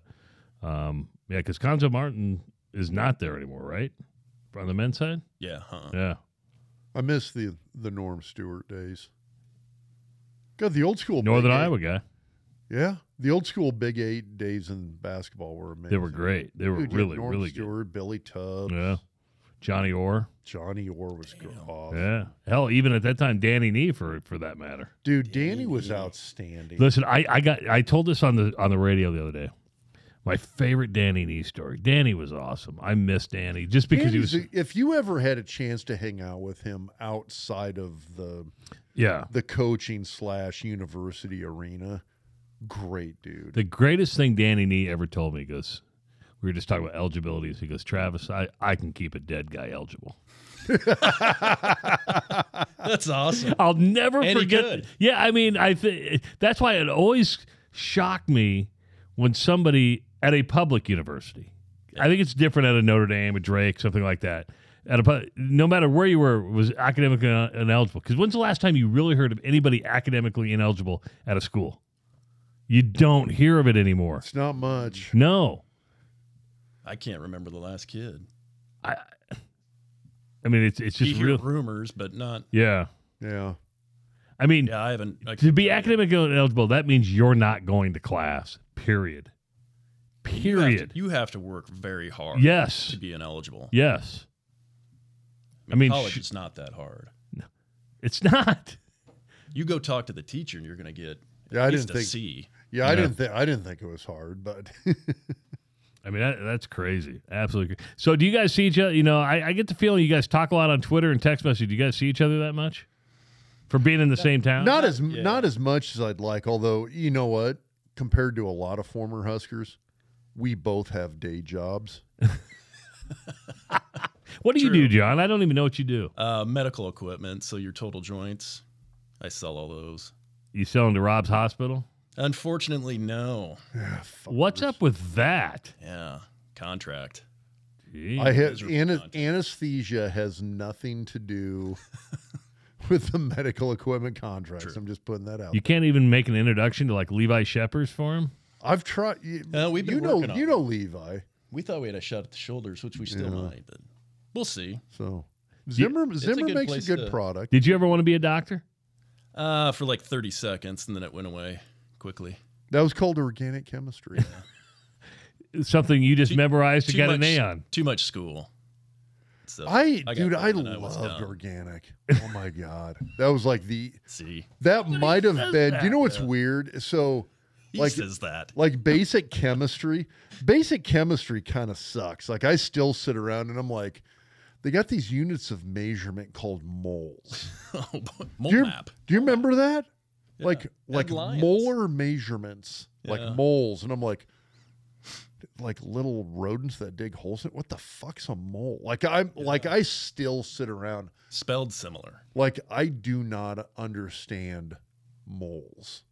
um, yeah, because Cuonzo Martin is not there anymore, right? On the men's side, yeah, huh? yeah. I miss the the Norm Stewart days. God, the old school Northern Big Eight- Iowa guy. Yeah, the old school Big Eight days in basketball were amazing. They were great. They were Dude, really Norm really good. Stewart, Billy Tubbs, Yeah. Johnny Orr. Johnny Orr was good. awesome. Yeah. Hell, even at that time, Danny Nee for for that matter. Dude, Danny was outstanding. Listen, I, I got I told this on the on the radio the other day. My favorite Danny Nee story. Danny was awesome. I miss Danny just because Danny's he was if you ever had a chance to hang out with him outside of the yeah. the coaching slash university arena, great dude. The greatest thing Danny Nee ever told me he goes, we were just talking about eligibilities. He goes, Travis, I, I can keep a dead guy eligible. <laughs> <laughs> That's awesome. I'll never And he forget. could. Yeah, I mean, I th- that's why it always shocked me when somebody at a public university. I think it's different at a Notre Dame, a Drake, something like that. At a no matter where you were, was academically ineligible. Because when's the last time you really heard of anybody academically ineligible at a school? You don't hear of it anymore. It's not much. No, I can't remember the last kid. I. I mean, it's it's You just hear real. rumors, but not. Yeah, Yeah. I mean, Yeah, I haven't. I to be academically ineligible, that means you're not going to class. Period. You have to- Period. You have to work very hard. Yes. To be ineligible. Yes. I I mean, college sh- is not that hard. No, It's not. You go talk to the teacher, and you're going to get Yeah, I at least didn't a think- C. Yeah, I Yeah. didn't think I didn't think it was hard, but <laughs> I mean, that, that's crazy. Absolutely. cra- So, do you guys see each other? You know, I, I get the feeling you guys talk a lot on Twitter and text message. Do you guys see each other that much for being in the same town? not as yeah. not as much as I'd like. Although you know what, compared to a lot of former Huskers, we both have day jobs. <laughs> what do you do, John? I don't even know what you do. Uh, medical equipment, so your total joints. I sell all those. You sell them to Rob's Hospital? Unfortunately, no. Ah, What's up with that? Yeah, contract. Gee. I have Miserable ana- anesthesia has nothing to do <laughs> with the medical equipment contracts. True. I'm just putting that out. you can't even make an introduction to like Levi Shepherds for him. I've tried. You, Uh, we've been you know, working on you know Levi. We thought we had a shot at the shoulders, which we still Yeah. might, but we'll see. So Zimmer it's a Zimmer good makes a good to- product. Did you ever want to be a doctor? Uh, for like 30 seconds, and then it went away quickly. That was called organic chemistry. <laughs> Something you just Too- memorized to too get an much- A on. Too much school. So I, got dude, I loved done. organic. Oh my god, that was like the <laughs> See, that might have been. Do you know what's Yeah. weird? So he Like- says that. like basic chemistry, basic chemistry kind of sucks. Like I still sit around and I'm like, they got these units of measurement called moles. <laughs> oh, boy. Do you, map. do you remember that? Yeah. Like like Lyons. molar measurements, like moles, and I'm like, like little rodents that dig holes. in What the fuck's a mole? Like I'm like I still sit around Spelled similar. like I do not understand moles.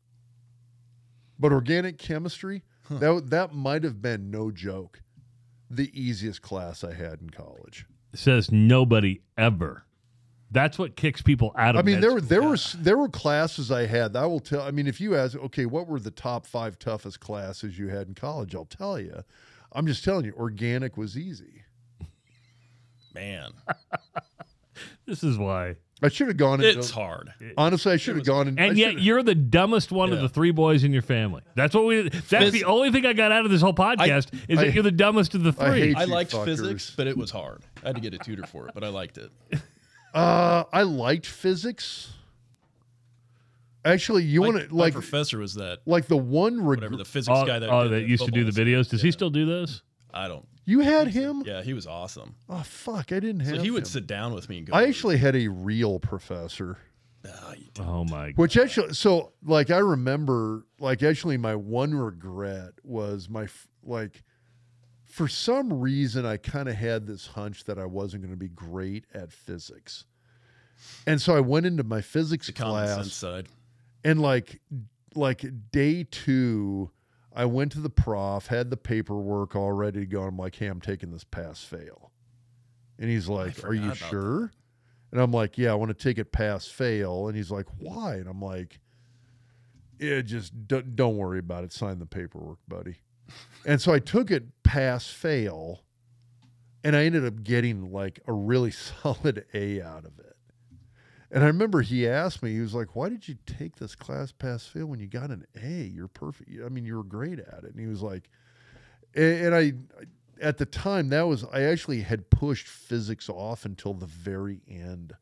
But organic chemistry, that that might have been no joke, the easiest class I had in college. Says nobody ever. That's what kicks people out of I mean, there were school. there were there were classes I had. I will tell. I mean, if you ask, okay, what were the top five toughest classes you had in college? I'll tell you. I'm just telling you, organic was easy. Man, <laughs> This is why. I should have gone into. it's hard. honestly, I should have gone in. And yet you're the dumbest one of the three boys in your family. That's what we that's Phys- the only thing I got out of this whole podcast is that you're the dumbest of the I three. hate I you liked fuckers. physics, but it was hard. I had to get a tutor for it, but I liked it. Uh, I liked physics. Actually, you want to my like professor was that like the one whatever the physics oh, guy that, oh, did that used to do the videos. stuff. Does he still do those? I don't. You had him. Yeah, he was awesome. Oh fuck, I didn't have. So he would him. sit down with me and go. I actually had a real professor. Ah, you. Oh my God. Which actually, so like I remember, like actually, my one regret was my like, for some reason, I kind of had this hunch that I wasn't going to be great at physics, and so I went into my physics the class, side. and like, like day two, I went to the prof, had the paperwork all ready to go. I'm like, hey, I'm taking this pass fail, and he's like, are you sure? And I'm like, yeah, I want to take it pass fail. And he's like, why? And I'm like, yeah, just don't, don't worry about it. Sign the paperwork, buddy. and so I took it pass fail, and I ended up getting like a really <laughs> solid A out of it. And I remember he asked me, he was like, why did you take this class pass fail when you got an A? You're perfect. I mean, you were great at it. And he was like, and, and I, at the time, that was, I actually had pushed physics off until the very end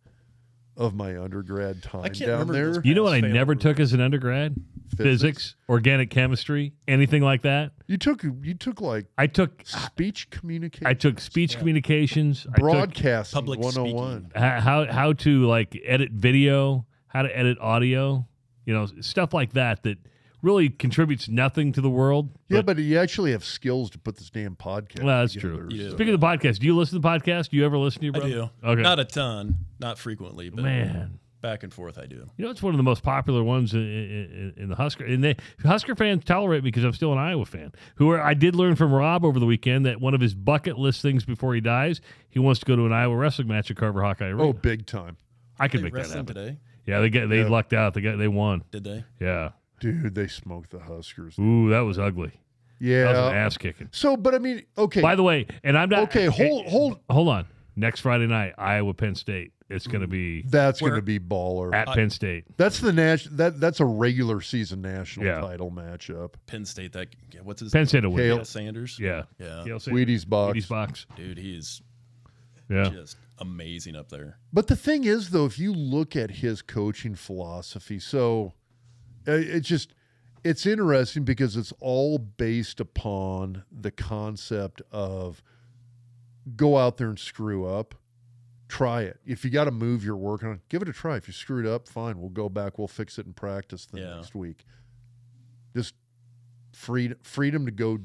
of my undergrad time can't down remember there. You know what I Pass-fail never group. took as an undergrad? Physics, organic chemistry, anything like that. You took, you took like I took speech communication. I took speech communications. broadcast, Public 101. h- how how to like edit video, how to edit audio, you know, stuff like that that really contributes nothing to the world. Yeah, but you actually have skills to put this damn podcast. well, that's together, true. You do. Speaking of the podcast, do you listen to the podcast? Do you ever listen to your I do. Okay. Not a ton, not frequently, but Man. back and forth I do. You know, it's one of the most popular ones in, in, in the Husker. And they Husker fans tolerate me because I'm still an Iowa fan. Who are, I did learn from Rob over the weekend that one of his bucket list things before he dies, he wants to go to an Iowa wrestling match at Carver Hawkeye Arena. Oh, big time. I could They make that happen. today? Yeah, they get they Yeah. lucked out. They got they won. Did they? Yeah. Dude, they smoked the Huskers. Ooh, that was ugly. Yeah, that was an ass kicking. So, but I mean, okay. By the way, and I'm not Okay, hold- hold- hold on. Next Friday night, Iowa Penn State. It's going to be that's going to be baller. at Penn State. that's the national. that that's a regular season national Yeah. title matchup. Penn State. That yeah, what's his Penn name? State will win. Cael. Sanders. Yeah. Yeah. Yale Sanders. Wheaties box. Wheaties box. Dude, he's Yeah. just amazing up there. But the thing is, though, if you look at his coaching philosophy, so Uh, it's just it's interesting because it's all based upon the concept of go out there and screw up, try it. If you got to move you're working on, give it a try. If you screwed up, fine, we'll go back, we'll fix it in practice the Yeah. next week. Just freedom, freedom to go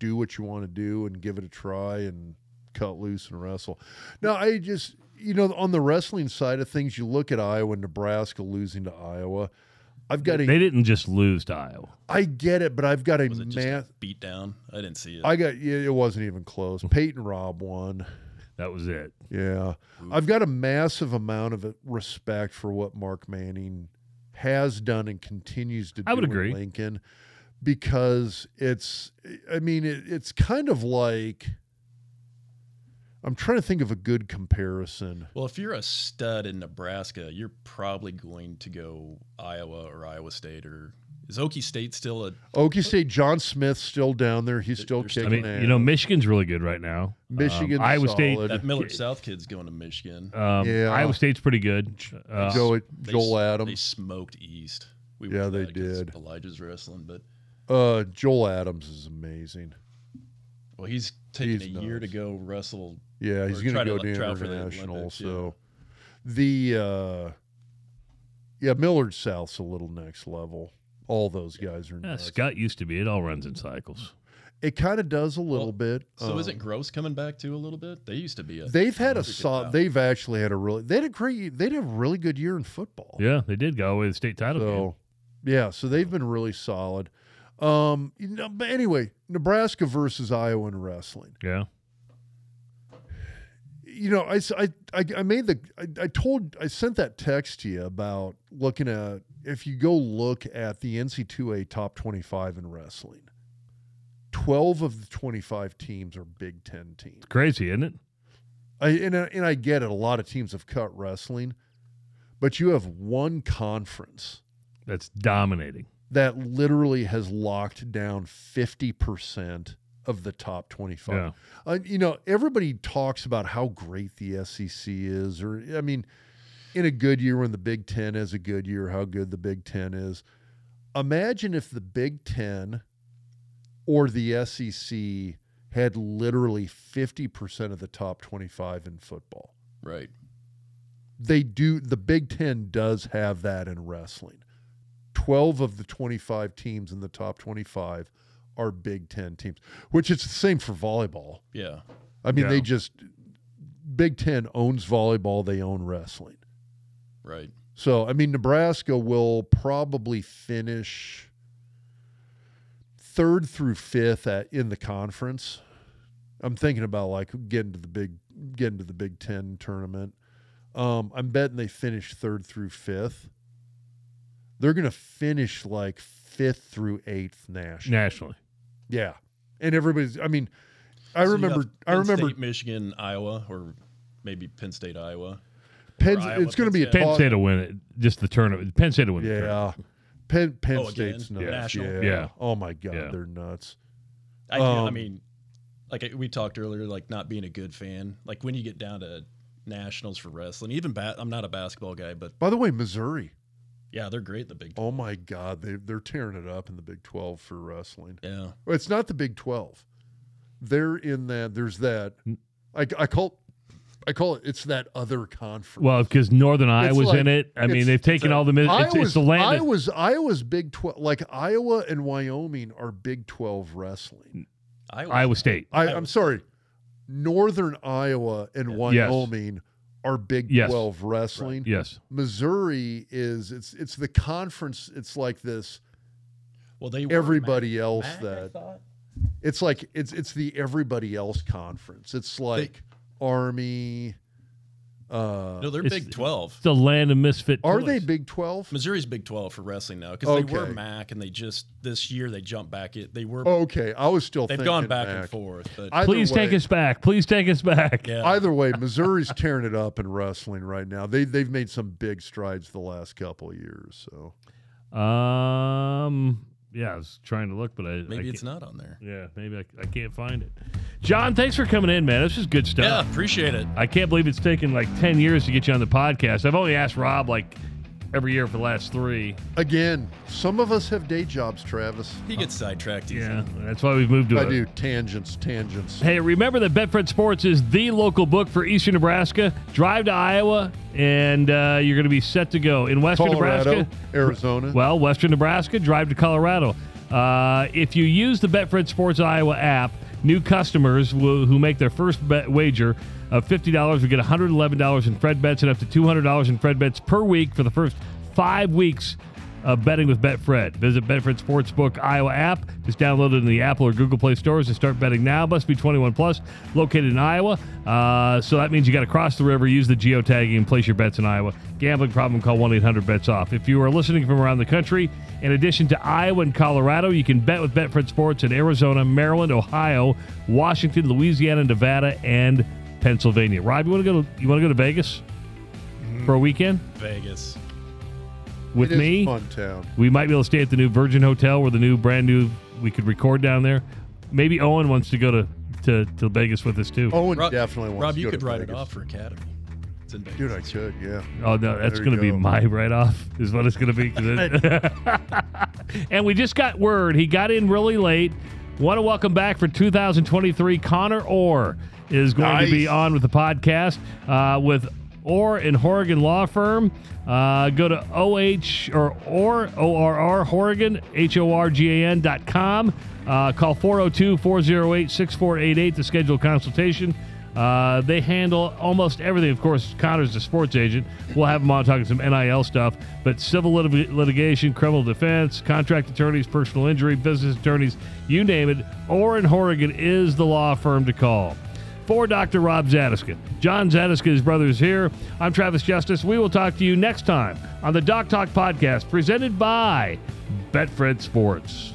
do what you want to do and give it a try and cut loose and wrestle. now I just you know on the wrestling side of things, you look at Iowa, and Nebraska losing to Iowa. I've got a, They didn't just lose to Iowa. I get it, but I've got a Was it just math. a beat down? I didn't see it. I got yeah, it wasn't even close. <laughs> Peyton Robb won. That was it. Yeah, I've got a massive amount of respect for what Mark Manning has done and continues to do I would in agree. Lincoln because it's. I mean, it, it's kind of like. I'm trying to think of a good comparison. well, if you're a stud in Nebraska, you're probably going to go Iowa or Iowa State or is Okie State still a Okie State, John Smith's still down there. He's still They're still- I mean, ass. you know, Michigan's really good right now. Michigan, um, Iowa State. that Millard South kid's going to Michigan? Um, Yeah. Iowa State's pretty good. Uh, Joe, Joel s- They Adams. smoked East. We Yeah, they did. Elijah's wrestling, but Uh, Joel Adams is amazing. well, he's taking He's a year to go wrestle. Yeah, he's going to to, go like, to try for the international. Olympics, yeah. So the uh, yeah, Millard South's a little next level. All those guys are. yeah, nuts. Scott used to be. It all runs in cycles. It kind of does a little Well, bit. So um, isn't Gross coming back too a little bit? They used to be a. They've had a Look solid. They've actually had a really. They had a great. They had a really good year in football. Yeah, they did go away the state title game. Yeah, so they've been really solid. Um, you know, but anyway, Nebraska versus Iowa in wrestling. Yeah. You know, I, I, I made the, I, I told, I sent that text to you about looking at, if you go look at the NC2A top 25 in wrestling, 12 of the 25 teams are Big Ten teams. It's Crazy, isn't it? I, and, I, and I get it. A lot of teams have cut wrestling, but you have one conference That's dominating. that literally has locked down 50% of the top 25. Yeah. Uh, you know, everybody talks about how great the SEC is, or, I mean, in a good year when the Big Ten is a good year, how good the Big Ten is. Imagine if the Big Ten or the SEC had literally 50% of the top 25 in football Right. they do the Big Ten does have that in wrestling. Twelve of the twenty-five teams in the top twenty-five are Big Ten teams, which is the same for volleyball. Yeah. I mean, Yeah. they just Big Ten owns volleyball, they own wrestling. Right. So, I mean, Nebraska will probably finish third through fifth at in the conference. I'm thinking about like getting to the big getting to the Big Ten tournament. Um, I'm betting they finish third through fifth. They're gonna finish like fifth through eighth national. Nationally. Yeah, and everybody's. I mean, I So you remember. got I remember State, Michigan, Iowa, or maybe Penn State, Iowa. Penn. Iowa, It's going to be a Penn toss- State will win it. Just the tournament. Penn State will win. the. Yeah. Penn Penn Oh. State's Yeah. nuts. National? Yeah. Yeah. Oh my God, Yeah. they're nuts. I, I Um, mean, like we talked earlier, like not being a good fan. Like when you get down to nationals for wrestling, even bat, I'm not a basketball guy, but By the way, Missouri. Yeah, they're great. The Big. Oh my God, they they're tearing it up in the Big Twelve for wrestling. Yeah. Well, It's not the Big Twelve. They're in that. There's that. I, I call. I call it. It's that other conference. Well, because Northern Iowa's like- in it. I mean, they've taken a- all the. mid- It's, it's Iowa's, the land. of- Iowa's Iowa's Big Twelve. Like Iowa and Wyoming are Big Twelve wrestling. Iowa. Iowa State. I, Iowa I'm sorry. Northern Iowa and Yes. Wyoming are Big Yes. Twelve wrestling. Yes. Missouri is it's it's the conference. It's like this. Well, they were Everybody Mac- else Mac, that it's like it's it's the everybody else conference. It's like Army. Uh, No, they're Big Twelve. It's the land of misfit. are toys. they Big Twelve? Missouri's Big Twelve for wrestling now because they were MAC and they just this year they jumped back. It they were Okay, I was still. they've thinking gone back and forth, but Either Please take us back. Please take us back. yeah, Either way, <laughs> Missouri's tearing it up in wrestling right now. They they've made some big strides the last couple of years. So Um. Yeah, I was trying to look, but I maybe I it's not on there. Yeah, maybe I, I can't find it. John, thanks for coming in, man. This is good stuff. Yeah, appreciate it. I can't believe it's taken like 10 years to get you on the podcast. I've only asked Rob like every year for the last three. again, some of us have day jobs, Travis. He gets sidetracked. easy. Yeah, that's why we've moved to I a- do tangents, tangents. Hey, remember that Betfred Sports is the local book for Eastern Nebraska. Drive to Iowa, and uh, you're going to be set to go. In Western Colorado, Nebraska, Arizona. well, Western Nebraska, drive to Colorado. Uh, if you use the Betfred Sports Iowa app, new customers will, who make their first bet wager of $50 will get $111 in Fred bets and up to $200 in Fred bets per week for the first five weeks of betting with Betfred. Visit Betfred Sportsbook Iowa app. Just download it in the Apple or Google Play stores and start betting now. Must be 21 plus. Located in Iowa, uh, so that means you got to cross the river, use the geotagging, and place your bets in Iowa. Gambling problem? Call 1-800-BETS-OFF. If you are listening from around the country, in addition to Iowa and Colorado, you can bet with Betfred Sports in Arizona, Maryland, Ohio, Washington, Louisiana, Nevada, and Pennsylvania. Rob, you want to go? To, you want to go to Vegas mm-hmm. for a weekend Vegas. with It is me? fun town. We might be able to stay at the new Virgin Hotel where the new brand new we could record down there. Maybe Owen wants to go to to, to Vegas with us too. Owen Rob, definitely wants Rob, to you go could to write it off for Academy. It's in Vegas. Dude, I could, yeah. Oh no, that's going to you be my write off. Is what it's going to be. it- <laughs> <laughs> and we just got word he got in really late. Want to welcome back for 2023 Connor Orr is going to be on with the podcast uh, with Orr and Horrigan Law Firm. Uh, go to OH or or ORR Horrigan H O R G A N dot com. Uh, call 402 408 6488 to schedule a consultation. Uh, they handle almost everything. Of course, Connor's a sports agent. We'll have him on talking some NIL stuff, but civil lit- litigation, criminal defense, contract attorneys, personal injury, business attorneys, you name it. Orrin Horrigan is the law firm to call. For Dr. Rob Zatechka, John Zatechka, his brother, is here. I'm Travis Justice. We will talk to you next time on the Doc Talk podcast presented by Betfred Sports.